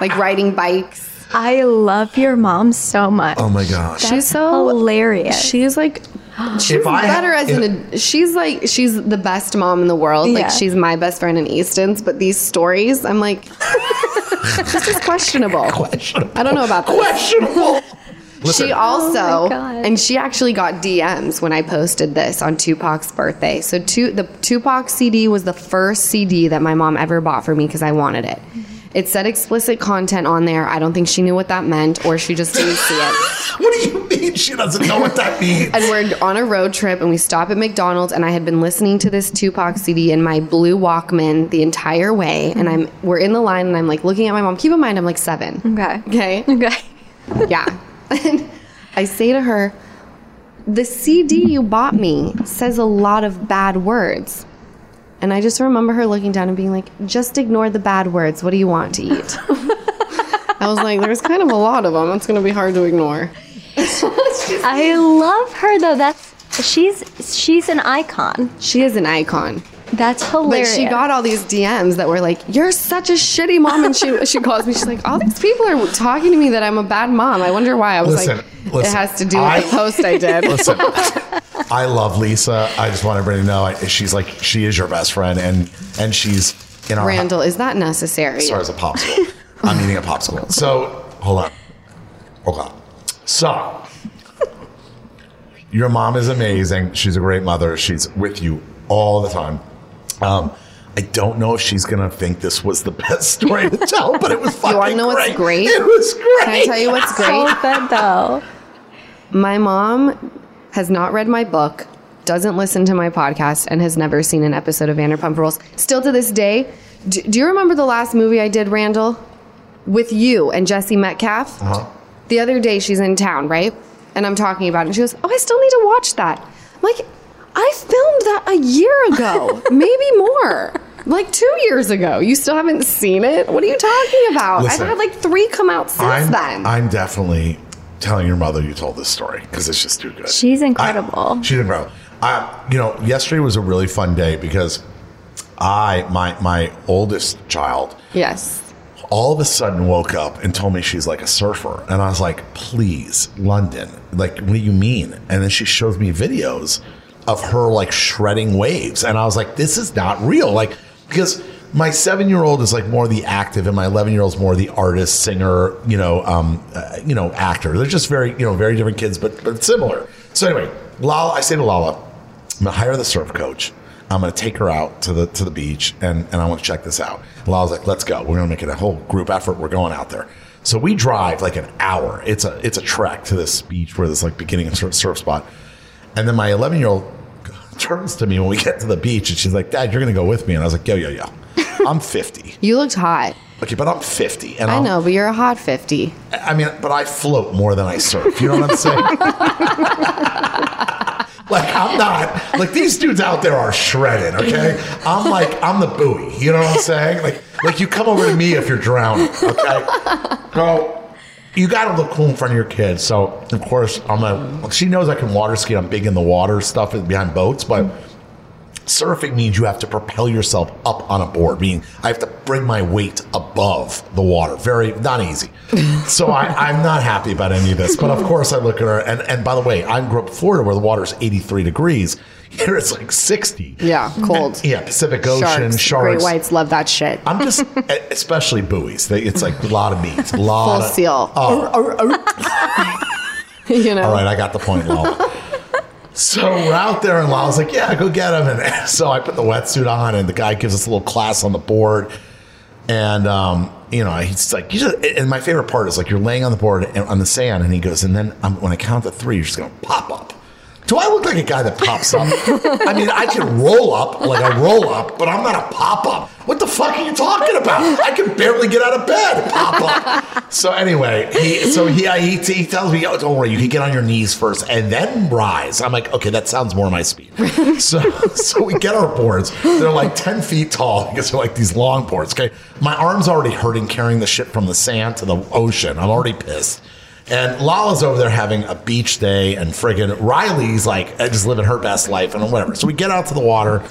like riding bikes. I love your mom so much. Oh my gosh! She's so hilarious. She's like she's I better had- as an she's like she's the best mom in the world. Like she's my best friend in Easton's, but these stories, I'm like this is questionable. Questionable. I don't know about this. Questionable. Listen, She also Oh and she actually got DMs when I posted this on Tupac's birthday. So tu- the Tupac CD was the first CD that my mom ever bought for me because I wanted it. It said explicit content on there. I don't think she knew what that meant, or she just didn't see it. what do you mean? She doesn't know what that means. and we're on a road trip and we stop at McDonald's and I had been listening to this Tupac CD in my blue Walkman the entire way and I'm we're in the line and I'm like looking at my mom. Keep in mind I'm like 7. Okay. Okay? Okay. Yeah. And I say to her, the CD you bought me says a lot of bad words. And I just remember her looking down and being like, just ignore the bad words. What do you want to eat? I was like, there's kind of a lot of them. It's going to be hard to ignore. I love her though. That's she's she's an icon. She is an icon. That's hilarious. But hilarious. she got all these DMs that were like, "You're such a shitty mom," and she she calls me. She's like, "All these people are talking to me that I'm a bad mom." I wonder why. I was Listen, like, listen, "It has to do with I- the post I did." Listen, I love Lisa. I just want everybody to know I, she's like she is your best friend, and and she's in our Randall, is that necessary? Sorry, it's a popsicle. I'm eating a popsicle. So hold on, oh, hold on. So your mom is amazing. She's a great mother. She's with you all the time. Um, I don't know if she's gonna think this was the best story to tell, but it was fucking you wanna know what's great. great? It was great. Can I tell you what's so great? good though. My mom has not read my book, doesn't listen to my podcast, and has never seen an episode of Vanderpump Rules. Still to this day, do, do you remember the last movie I did, Randall? With you and Jesse Metcalfe? Uh-huh. The other day she's in town, right? And I'm talking about it. And she goes, Oh, I still need to watch that. I'm like, I filmed that a year ago, maybe more. Like two years ago. You still haven't seen it? What are you talking about? Listen, I've had like three come out since I'm, then. I'm definitely telling your mother you told this story because it's just too good. She's incredible. I- she's incredible. I, you know, yesterday was a really fun day because I, my my oldest child, yes. all of a sudden woke up and told me she's like a surfer, and I was like, "Please, London, like, what do you mean?" And then she shows me videos of her like shredding waves, and I was like, "This is not real," like because. My seven-year-old is like more the active, and my eleven-year-old's more the artist, singer, you know, um, uh, you know, actor. They're just very, you know, very different kids, but but similar. So anyway, Lala, I say to Lala, I'm gonna hire the surf coach. I'm gonna take her out to the to the beach and, and I want to check this out. Lala's like, let's go. We're gonna make it a whole group effort. We're going out there. So we drive like an hour. It's a it's a trek to this beach where this like beginning surf, surf spot. And then my 11 year old turns to me when we get to the beach and she's like, Dad, you're gonna go with me. And I was like, Yo, yo, yo. I'm 50. You looked hot. Okay, but I'm 50. And I I'm- know, but you're a hot 50. I mean, but I float more than I surf. You know what I'm saying? like I'm not like these dudes out there are shredded. Okay, I'm like I'm the buoy. You know what I'm saying? Like like you come over to me if you're drowning. Okay, so you got to look cool in front of your kids. So of course I'm a. She knows I can water ski. I'm big in the water stuff behind boats, but surfing means you have to propel yourself up on a board meaning i have to bring my weight above the water very not easy so I, i'm not happy about any of this but of course i look at her and, and by the way i grew up in florida where the water is 83 degrees here it's like 60 Yeah, cold. yeah pacific ocean sharks, Great whites love that shit. i'm just especially buoys they, it's like a lot of meat a lot Full of, seal. oh, you know? all right, I got the point, Lala. so we're out there, and Lala's like, "Yeah, go get him." And so I put the wetsuit on, and the guy gives us a little class on the board. And um, you know, he's like, you just, and my favorite part is like you're laying on the board and, on the sand, and he goes, and then um, when I count to three, you're just gonna pop up. Do I look like a guy that pops up? I mean, I can roll up like I roll up, but I'm not a pop up. What the fuck are you talking about? I can barely get out of bed. Pop up. So anyway, he so he he, he tells me, oh, don't worry, you can get on your knees first and then rise. I'm like, okay, that sounds more my speed. So so we get our boards. They're like ten feet tall because they're like these long boards. Okay, my arm's already hurting carrying the shit from the sand to the ocean. I'm already pissed. And Lala's over there having a beach day, and friggin' Riley's like uh, just living her best life and whatever. So we get out to the water,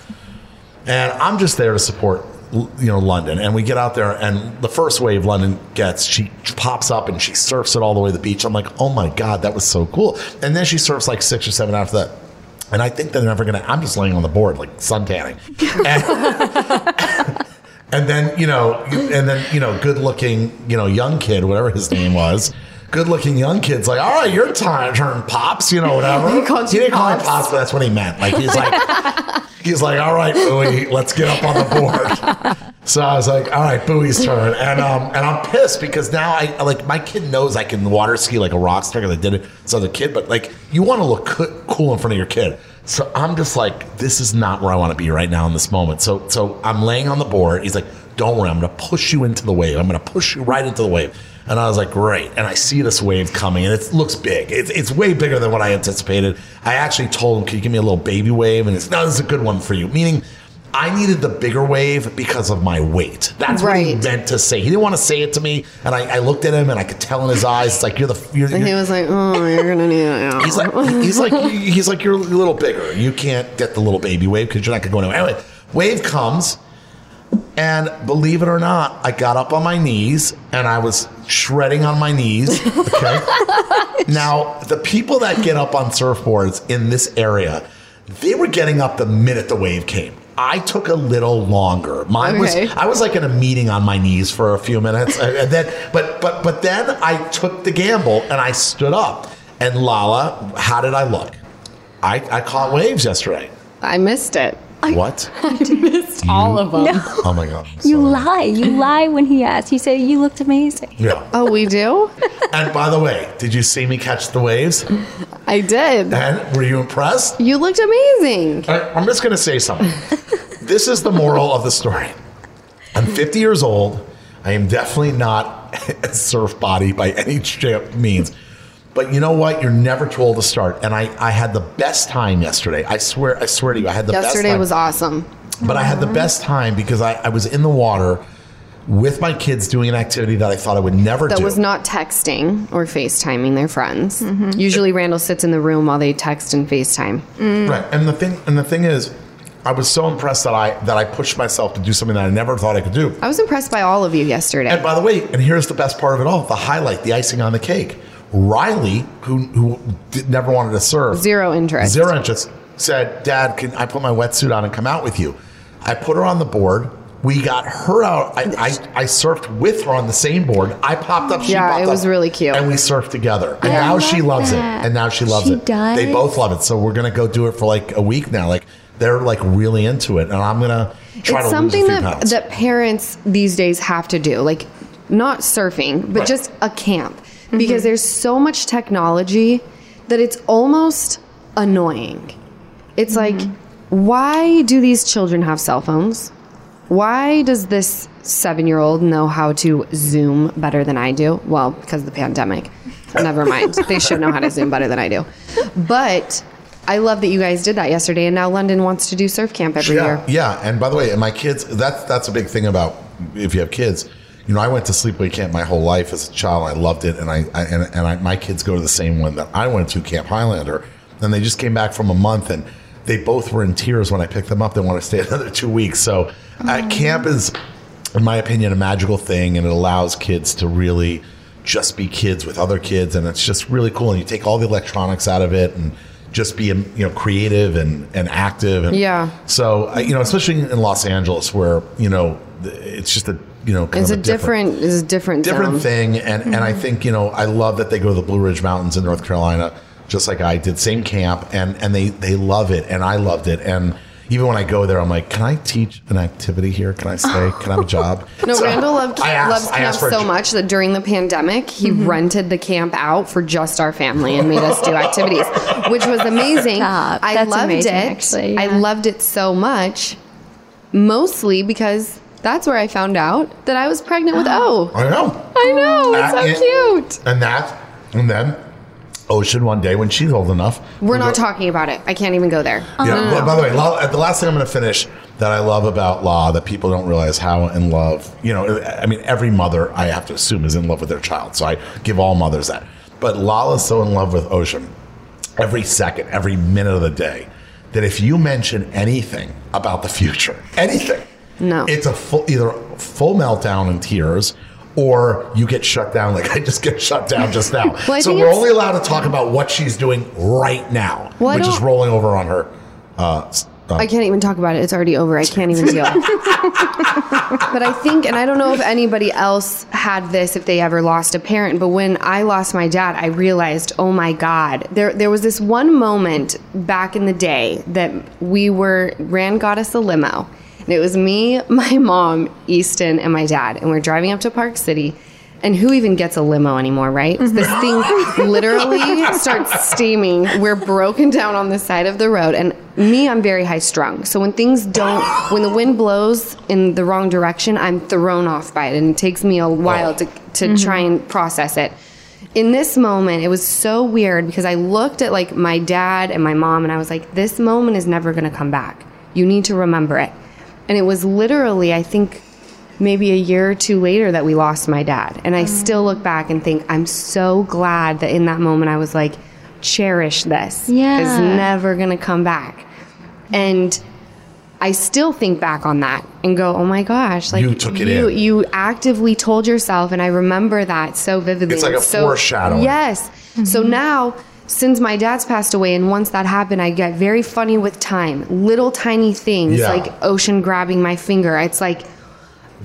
and I'm just there to support, you know, London. And we get out there, and the first wave London gets, she pops up and she surfs it all the way to the beach. I'm like, oh my god, that was so cool. And then she surfs like six or seven after that. And I think they're never gonna. I'm just laying on the board like sun tanning. And, and then you know, and then you know, good looking, you know, young kid, whatever his name was. Good looking young kid's like, all right, your time turn pops, you know, whatever. He you didn't call me Pops. but that's what he meant. Like he's like he's like, all right, Bowie, let's get up on the board. So I was like, all right, Bowie's turn. And um and I'm pissed because now I like my kid knows I can water ski like a rock star because I did it as a kid, but like you want to look co- cool in front of your kid. So I'm just like, this is not where I want to be right now in this moment. So so I'm laying on the board. He's like, don't worry, I'm gonna push you into the wave. I'm gonna push you right into the wave. And I was like, great. And I see this wave coming, and it looks big. It's, it's way bigger than what I anticipated. I actually told him, can you give me a little baby wave? And it's, no, this is a good one for you. Meaning, I needed the bigger wave because of my weight. That's what he Right. meant to say. He didn't want to say it to me, and I, I looked at him, and I could tell in his eyes, it's like you're the. You're, And he was like, "Oh, you're gonna need it." he's like, he's like, he's like, you're a little bigger. You can't get the little baby wave because you're not gonna go anywhere. Anyway, wave comes, and believe it or not, I got up on my knees and I was shredding on my knees. Okay. now, the people that get up on surfboards in this area, they were getting up the minute the wave came. I took a little longer. Mine Okay. was I was like in a meeting on my knees for a few minutes, and then but but but then I took the gamble and I stood up. And Lala, how did I look? I, I caught waves yesterday. I missed it. What? I missed you, all of them. Oh my god! I'm You lie. You lie when he asked. You say you looked amazing. Yeah. Oh, we do? And by the way, did you see me catch the waves? I did. And were you impressed? You looked amazing. I, I'm just going to say something. this is the moral of the story. I'm 50 years old. I am definitely not a surf body by any means. But you know what? You're never too old to start. And I, I had the best time yesterday. I swear, I swear to you, I had the best time. Yesterday was awesome. But I had the best time because I, I was in the water with my kids doing an activity that I thought I would never That do. was not texting or FaceTiming their friends. Mm-hmm. Usually Randall sits in the room while they text and FaceTime. Mm. Right. And the thing and the thing is, I was so impressed that I that I pushed myself to do something that I never thought I could do. I was impressed by all of you yesterday. And by the way, and here's the best part of it all: the highlight, the icing on the cake. Riley, who who did, never wanted to serve, Zero interest. zero interest, said, "Dad, can I put my wetsuit on and come out with you?" I put her on the board. We got her out. I, I, I surfed with her on the same board. I popped up. She Yeah, popped it was up, really cute. And we surfed together. And I now love she loves that. it. And now she loves She it. does? They both love it. So we're gonna go do it for like a week now. Like they're like really into it, and I'm gonna try it's to something lose a few that, pounds. that parents these days have to do. Like, not surfing, but Right. just a camp. Mm-hmm. Because there's so much technology that it's almost annoying. It's mm-hmm. like, why do these children have cell phones? Why does this seven year old know how to Zoom better than I do? Well, because of the pandemic. Never mind. they should know how to Zoom better than I do. But I love that you guys did that yesterday, and now London wants to do surf camp every yeah, year. Yeah, and by the way, my kids, that's that's a big thing about if you have kids. You know, I went to sleepaway camp my whole life as a child. I loved it, and I, I and, and I, my kids go to the same one that I went to, Camp Highlander, and they just came back from a month, and they both were in tears when I picked them up. They want to stay another two weeks. So, uh, camp is, in my opinion, a magical thing, and it allows kids to really just be kids with other kids, and it's just really cool. And you take all the electronics out of it, and just be um, you know creative and and active and Yeah. so you know, especially in Los Angeles, where you know it's just a you know kind It's of a different, it's a different, different zone. thing, and and I think you know I love that they go to the Blue Ridge Mountains in North Carolina, just like I did, same camp, and and they they love it, and I loved it, and even when I go there, I'm like, can I teach an activity here? Can I stay? Can I have a job? No, So Randall loved, I asked- loves camp asked a so much that during the pandemic, he Mm-hmm. rented the camp out for just our family and made us do activities, which was amazing. Stop. I That's loved amazing, it. actually, I loved it so much, mostly because that's where I found out that I was pregnant with O. I know. I know, it's so cute. And that, and then Ocean one day when she's old enough. We're we not talking about it. I can't even go there. Yeah. No, no, well, no. by the way, La, the last thing I'm going to finish that I love about Law that people don't realize how in love, you know, I mean, every mother I have to assume is in love with their child. So I give all mothers that. But Lala's so in love with Ocean every second, every minute of the day that if you mention anything about the future, anything, No. it's a full, either full meltdown and tears. Or you get shut down, like I just get shut down just now. Well, so we're only allowed to talk about what she's doing right now, Well, which is rolling over on her. Uh, uh, I can't even talk about it. It's already over. I can't even deal. but I think, and I don't know if anybody else had this if they ever lost a parent, but when I lost my dad, I realized, oh my God, there there was this one moment back in the day that we were Rand got us a limo. And it was me, my mom, Easton, and my dad. And we're driving up to Park City. And who even gets a limo anymore, right? This thing literally starts steaming. We're broken down on the side of the road. And me, I'm very high strung. So when things don't, when the wind blows in the wrong direction, I'm thrown off by it. And it takes me a while to, to mm-hmm. try and process it. In this moment, it was so weird because I looked at like my dad and my mom and I was like, this moment is never going to come back. You need to remember it. And it was literally, I think, maybe a year or two later that we lost my dad. And I mm. still look back and think, I'm so glad that in that moment I was like, cherish this. Yeah. It's never going to come back. And I still think back on that and go, oh my gosh, like You took it you, in. you actively told yourself, and I remember that so vividly. It's like a so, foreshadowing. Yes. So mm-hmm. now, since my dad's passed away, and once that happened, I get very funny with time. Little tiny things Yeah. like Ocean grabbing my finger. It's like,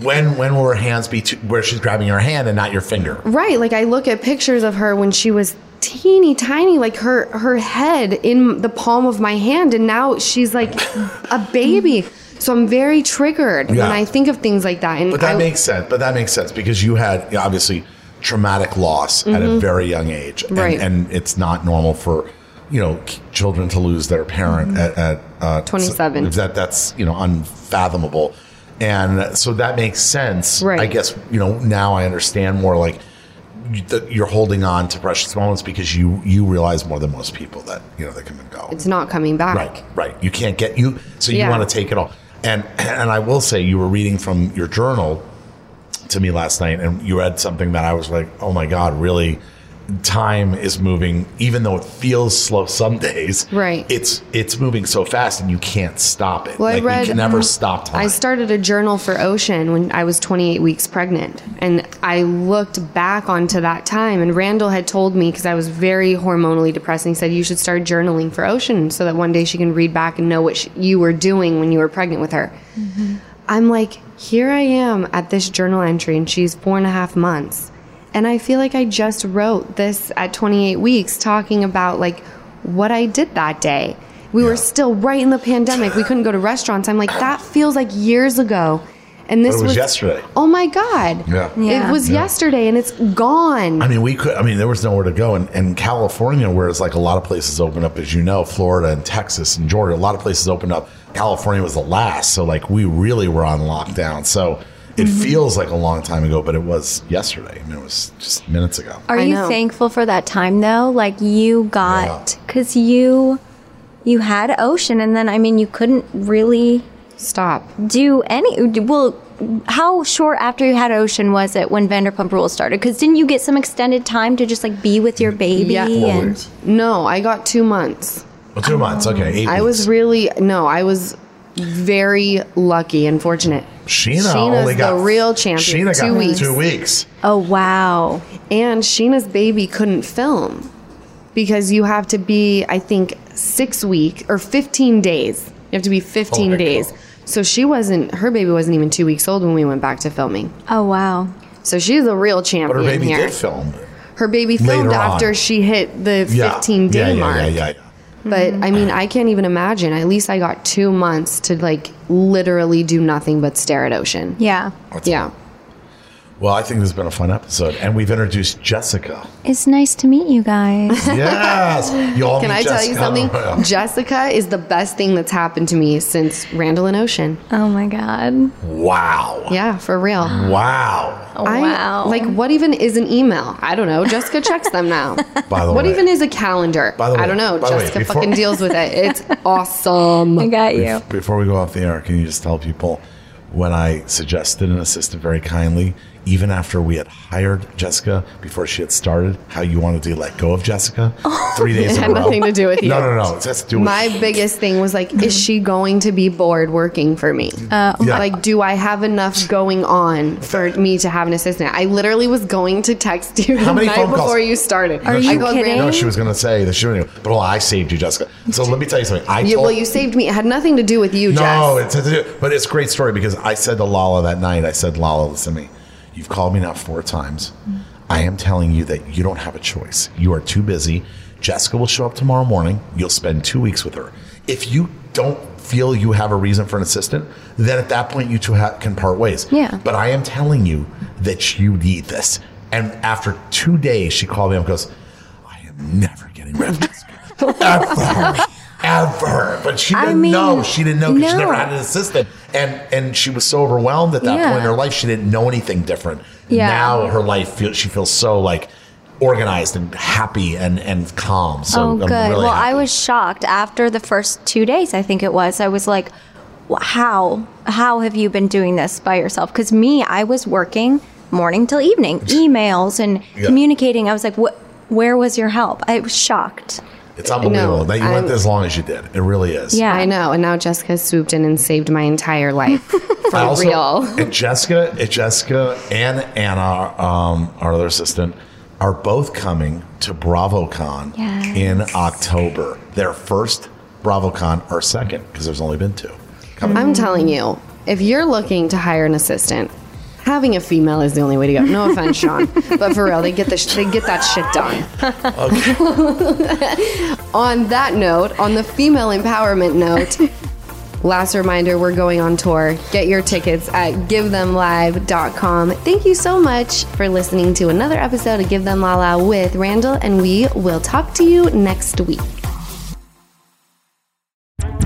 When when will her hands be to, where she's grabbing your hand and not your finger? Right, like I look at pictures of her when she was teeny tiny, like her her head in the palm of my hand, and now she's like a baby. So I'm very triggered Yeah. when I think of things like that. And But that I, makes sense. But that makes sense because you had you know, obviously traumatic loss at a very young age, and, Mm-hmm. Right. and it's not normal for you know children to lose their parent at, at uh, 27. That that's you know unfathomable, and so that makes sense. Right. I guess you know now I understand more like you're holding on to precious moments because you you realize more than most people that you know they come and go. it's not coming back. Right, right. You can't get you, so you Yeah. want to take it all. And and I will say, you were reading from your journal to me last night, and you read something that I was like, oh my god, really. Time is moving, even though it feels slow some days. Right. It's it's moving so fast, and you can't stop it. Well, like I read. you can never stop time. I started a journal for Ocean when I was 28 weeks pregnant, and I looked back onto that time. And Randall had told me because I was very hormonally depressed, and he said you should start journaling for Ocean so that one day she can read back and know what sh you were doing when you were pregnant with her. Mm-hmm. I'm like, here I am at this journal entry, and she's four and a half months. And I feel like I just wrote this at 28 weeks, talking about like what I did that day. We Yeah. were still right in the pandemic. We couldn't go to restaurants. I'm like, that feels like years ago. And this it was yesterday. Oh my God. Yeah. Yeah. It was yesterday and it's gone. I mean, we could. I mean, there was nowhere to go, and, and California, where it's like a lot of places open up, as you know, Florida and Texas and Georgia, a lot of places opened up. California was the last, so like we really were on lockdown. So it Mm-hmm. feels like a long time ago, but it was yesterday. I mean, it was just minutes ago. Are I you know. thankful for that time though? Like you got because you you had ocean, and then I mean you couldn't really Stop. do any. Well, how short after you had ocean was it when Vanderpump Rules started? Because didn't you get some extended time to just like be with your baby? Yeah. And. No, I got two months. Well, two months. Okay, eight. I was really, no, I was very lucky and fortunate. Scheana Scheana's only the got real champion. Scheana Two weeks. two weeks. oh wow, And Scheana's baby couldn't film because you have to be, I think, six week or 15 days. You have to be 15 Holy days. cow. So she wasn't, her baby wasn't even two weeks old when we went back to filming. oh wow. So she's a real But champion her baby here. did film. Her baby filmed Later on. after she hit the Yeah. 15 day yeah, yeah, mark. But mm-hmm. I mean, I can't even imagine. At least I got two months to like literally do nothing but stare at ocean. Yeah, Yeah. Well, I think this has been a fun episode, and we've introduced Jessica. it's nice to meet you guys. Yes, you all Can meet I tell you something? Yeah. Jessica is the best thing that's happened to me since Randall and Ocean. oh my god. Wow. Yeah, for real. Wow. Oh, I, wow. Like, what even is an email? I don't know. Jessica checks them now. By the way. what way, even is a calendar? By the way- I don't know. by the way, Jessica before- fucking deals with it. It's awesome. I got you. Before we go off the air, can you just tell people when I suggested an assistant very kindly, even after we had hired Jessica, before she had started, how you wanted to let go of Jessica oh, three days It in had a row? nothing to do with you. No, no, no. It has to do with My biggest thing was like, is she going to be bored working for me? Yeah. Uh, like, do I have enough going on for me to have an assistant? I literally was going to text you How the many night phone calls? before you started. Are No, you she- kidding? No, she was going to say that she knew. But well, I saved you, Jessica. So let me tell you something. I You, told, well, you saved me. It had nothing to do with you, No, Jess. it's, it's but it's a great story because I said to Lala that night, I said, Lala, listen to me. You've called me now four times. I am telling you that you don't have a choice. You are too busy. Jessica will show up tomorrow morning. You'll spend two weeks with her. If you don't feel you have a reason for an assistant, then at that point you two ha- can part ways. Yeah. But I am telling you that you need this. And after two days, she called me up and goes, I am never getting rid of Jessica. ever. Ever. But she didn't mean, know. She didn't know because she never had an assistant. And and she was so overwhelmed at that Yeah. point in her life, she didn't know anything different. Yeah. Now her life feels she feels so like organized and happy and, and calm. So oh, I'm good. really well, I was shocked after the first two days. I think it was. I was like, "How? How have you been doing this by yourself?" Because me, I was working morning till evening, emails and Yeah. communicating. I was like, "What? Where was your help?" I was shocked. It's unbelievable know. that you went I'm- as long as you did. It really is. Yeah. I know. And now Jessica swooped in and saved my entire life. For also- real. And Jessica, and Jessica and Anna, um, our other assistant, are both coming to BravoCon Yes. in October. Their first BravoCon or second, because there's only been two. Coming. I'm telling you, if you're looking to hire an assistant, having a female is the only way to go. No offense, Sean, but for real, they get the sh- they get that shit done. on that note, on the female empowerment note, last reminder: we're going on tour. Get your tickets at GiveThemLive.com. Thank you so much for listening to another episode of Give Them Lala with Randall, and we will talk to you next week.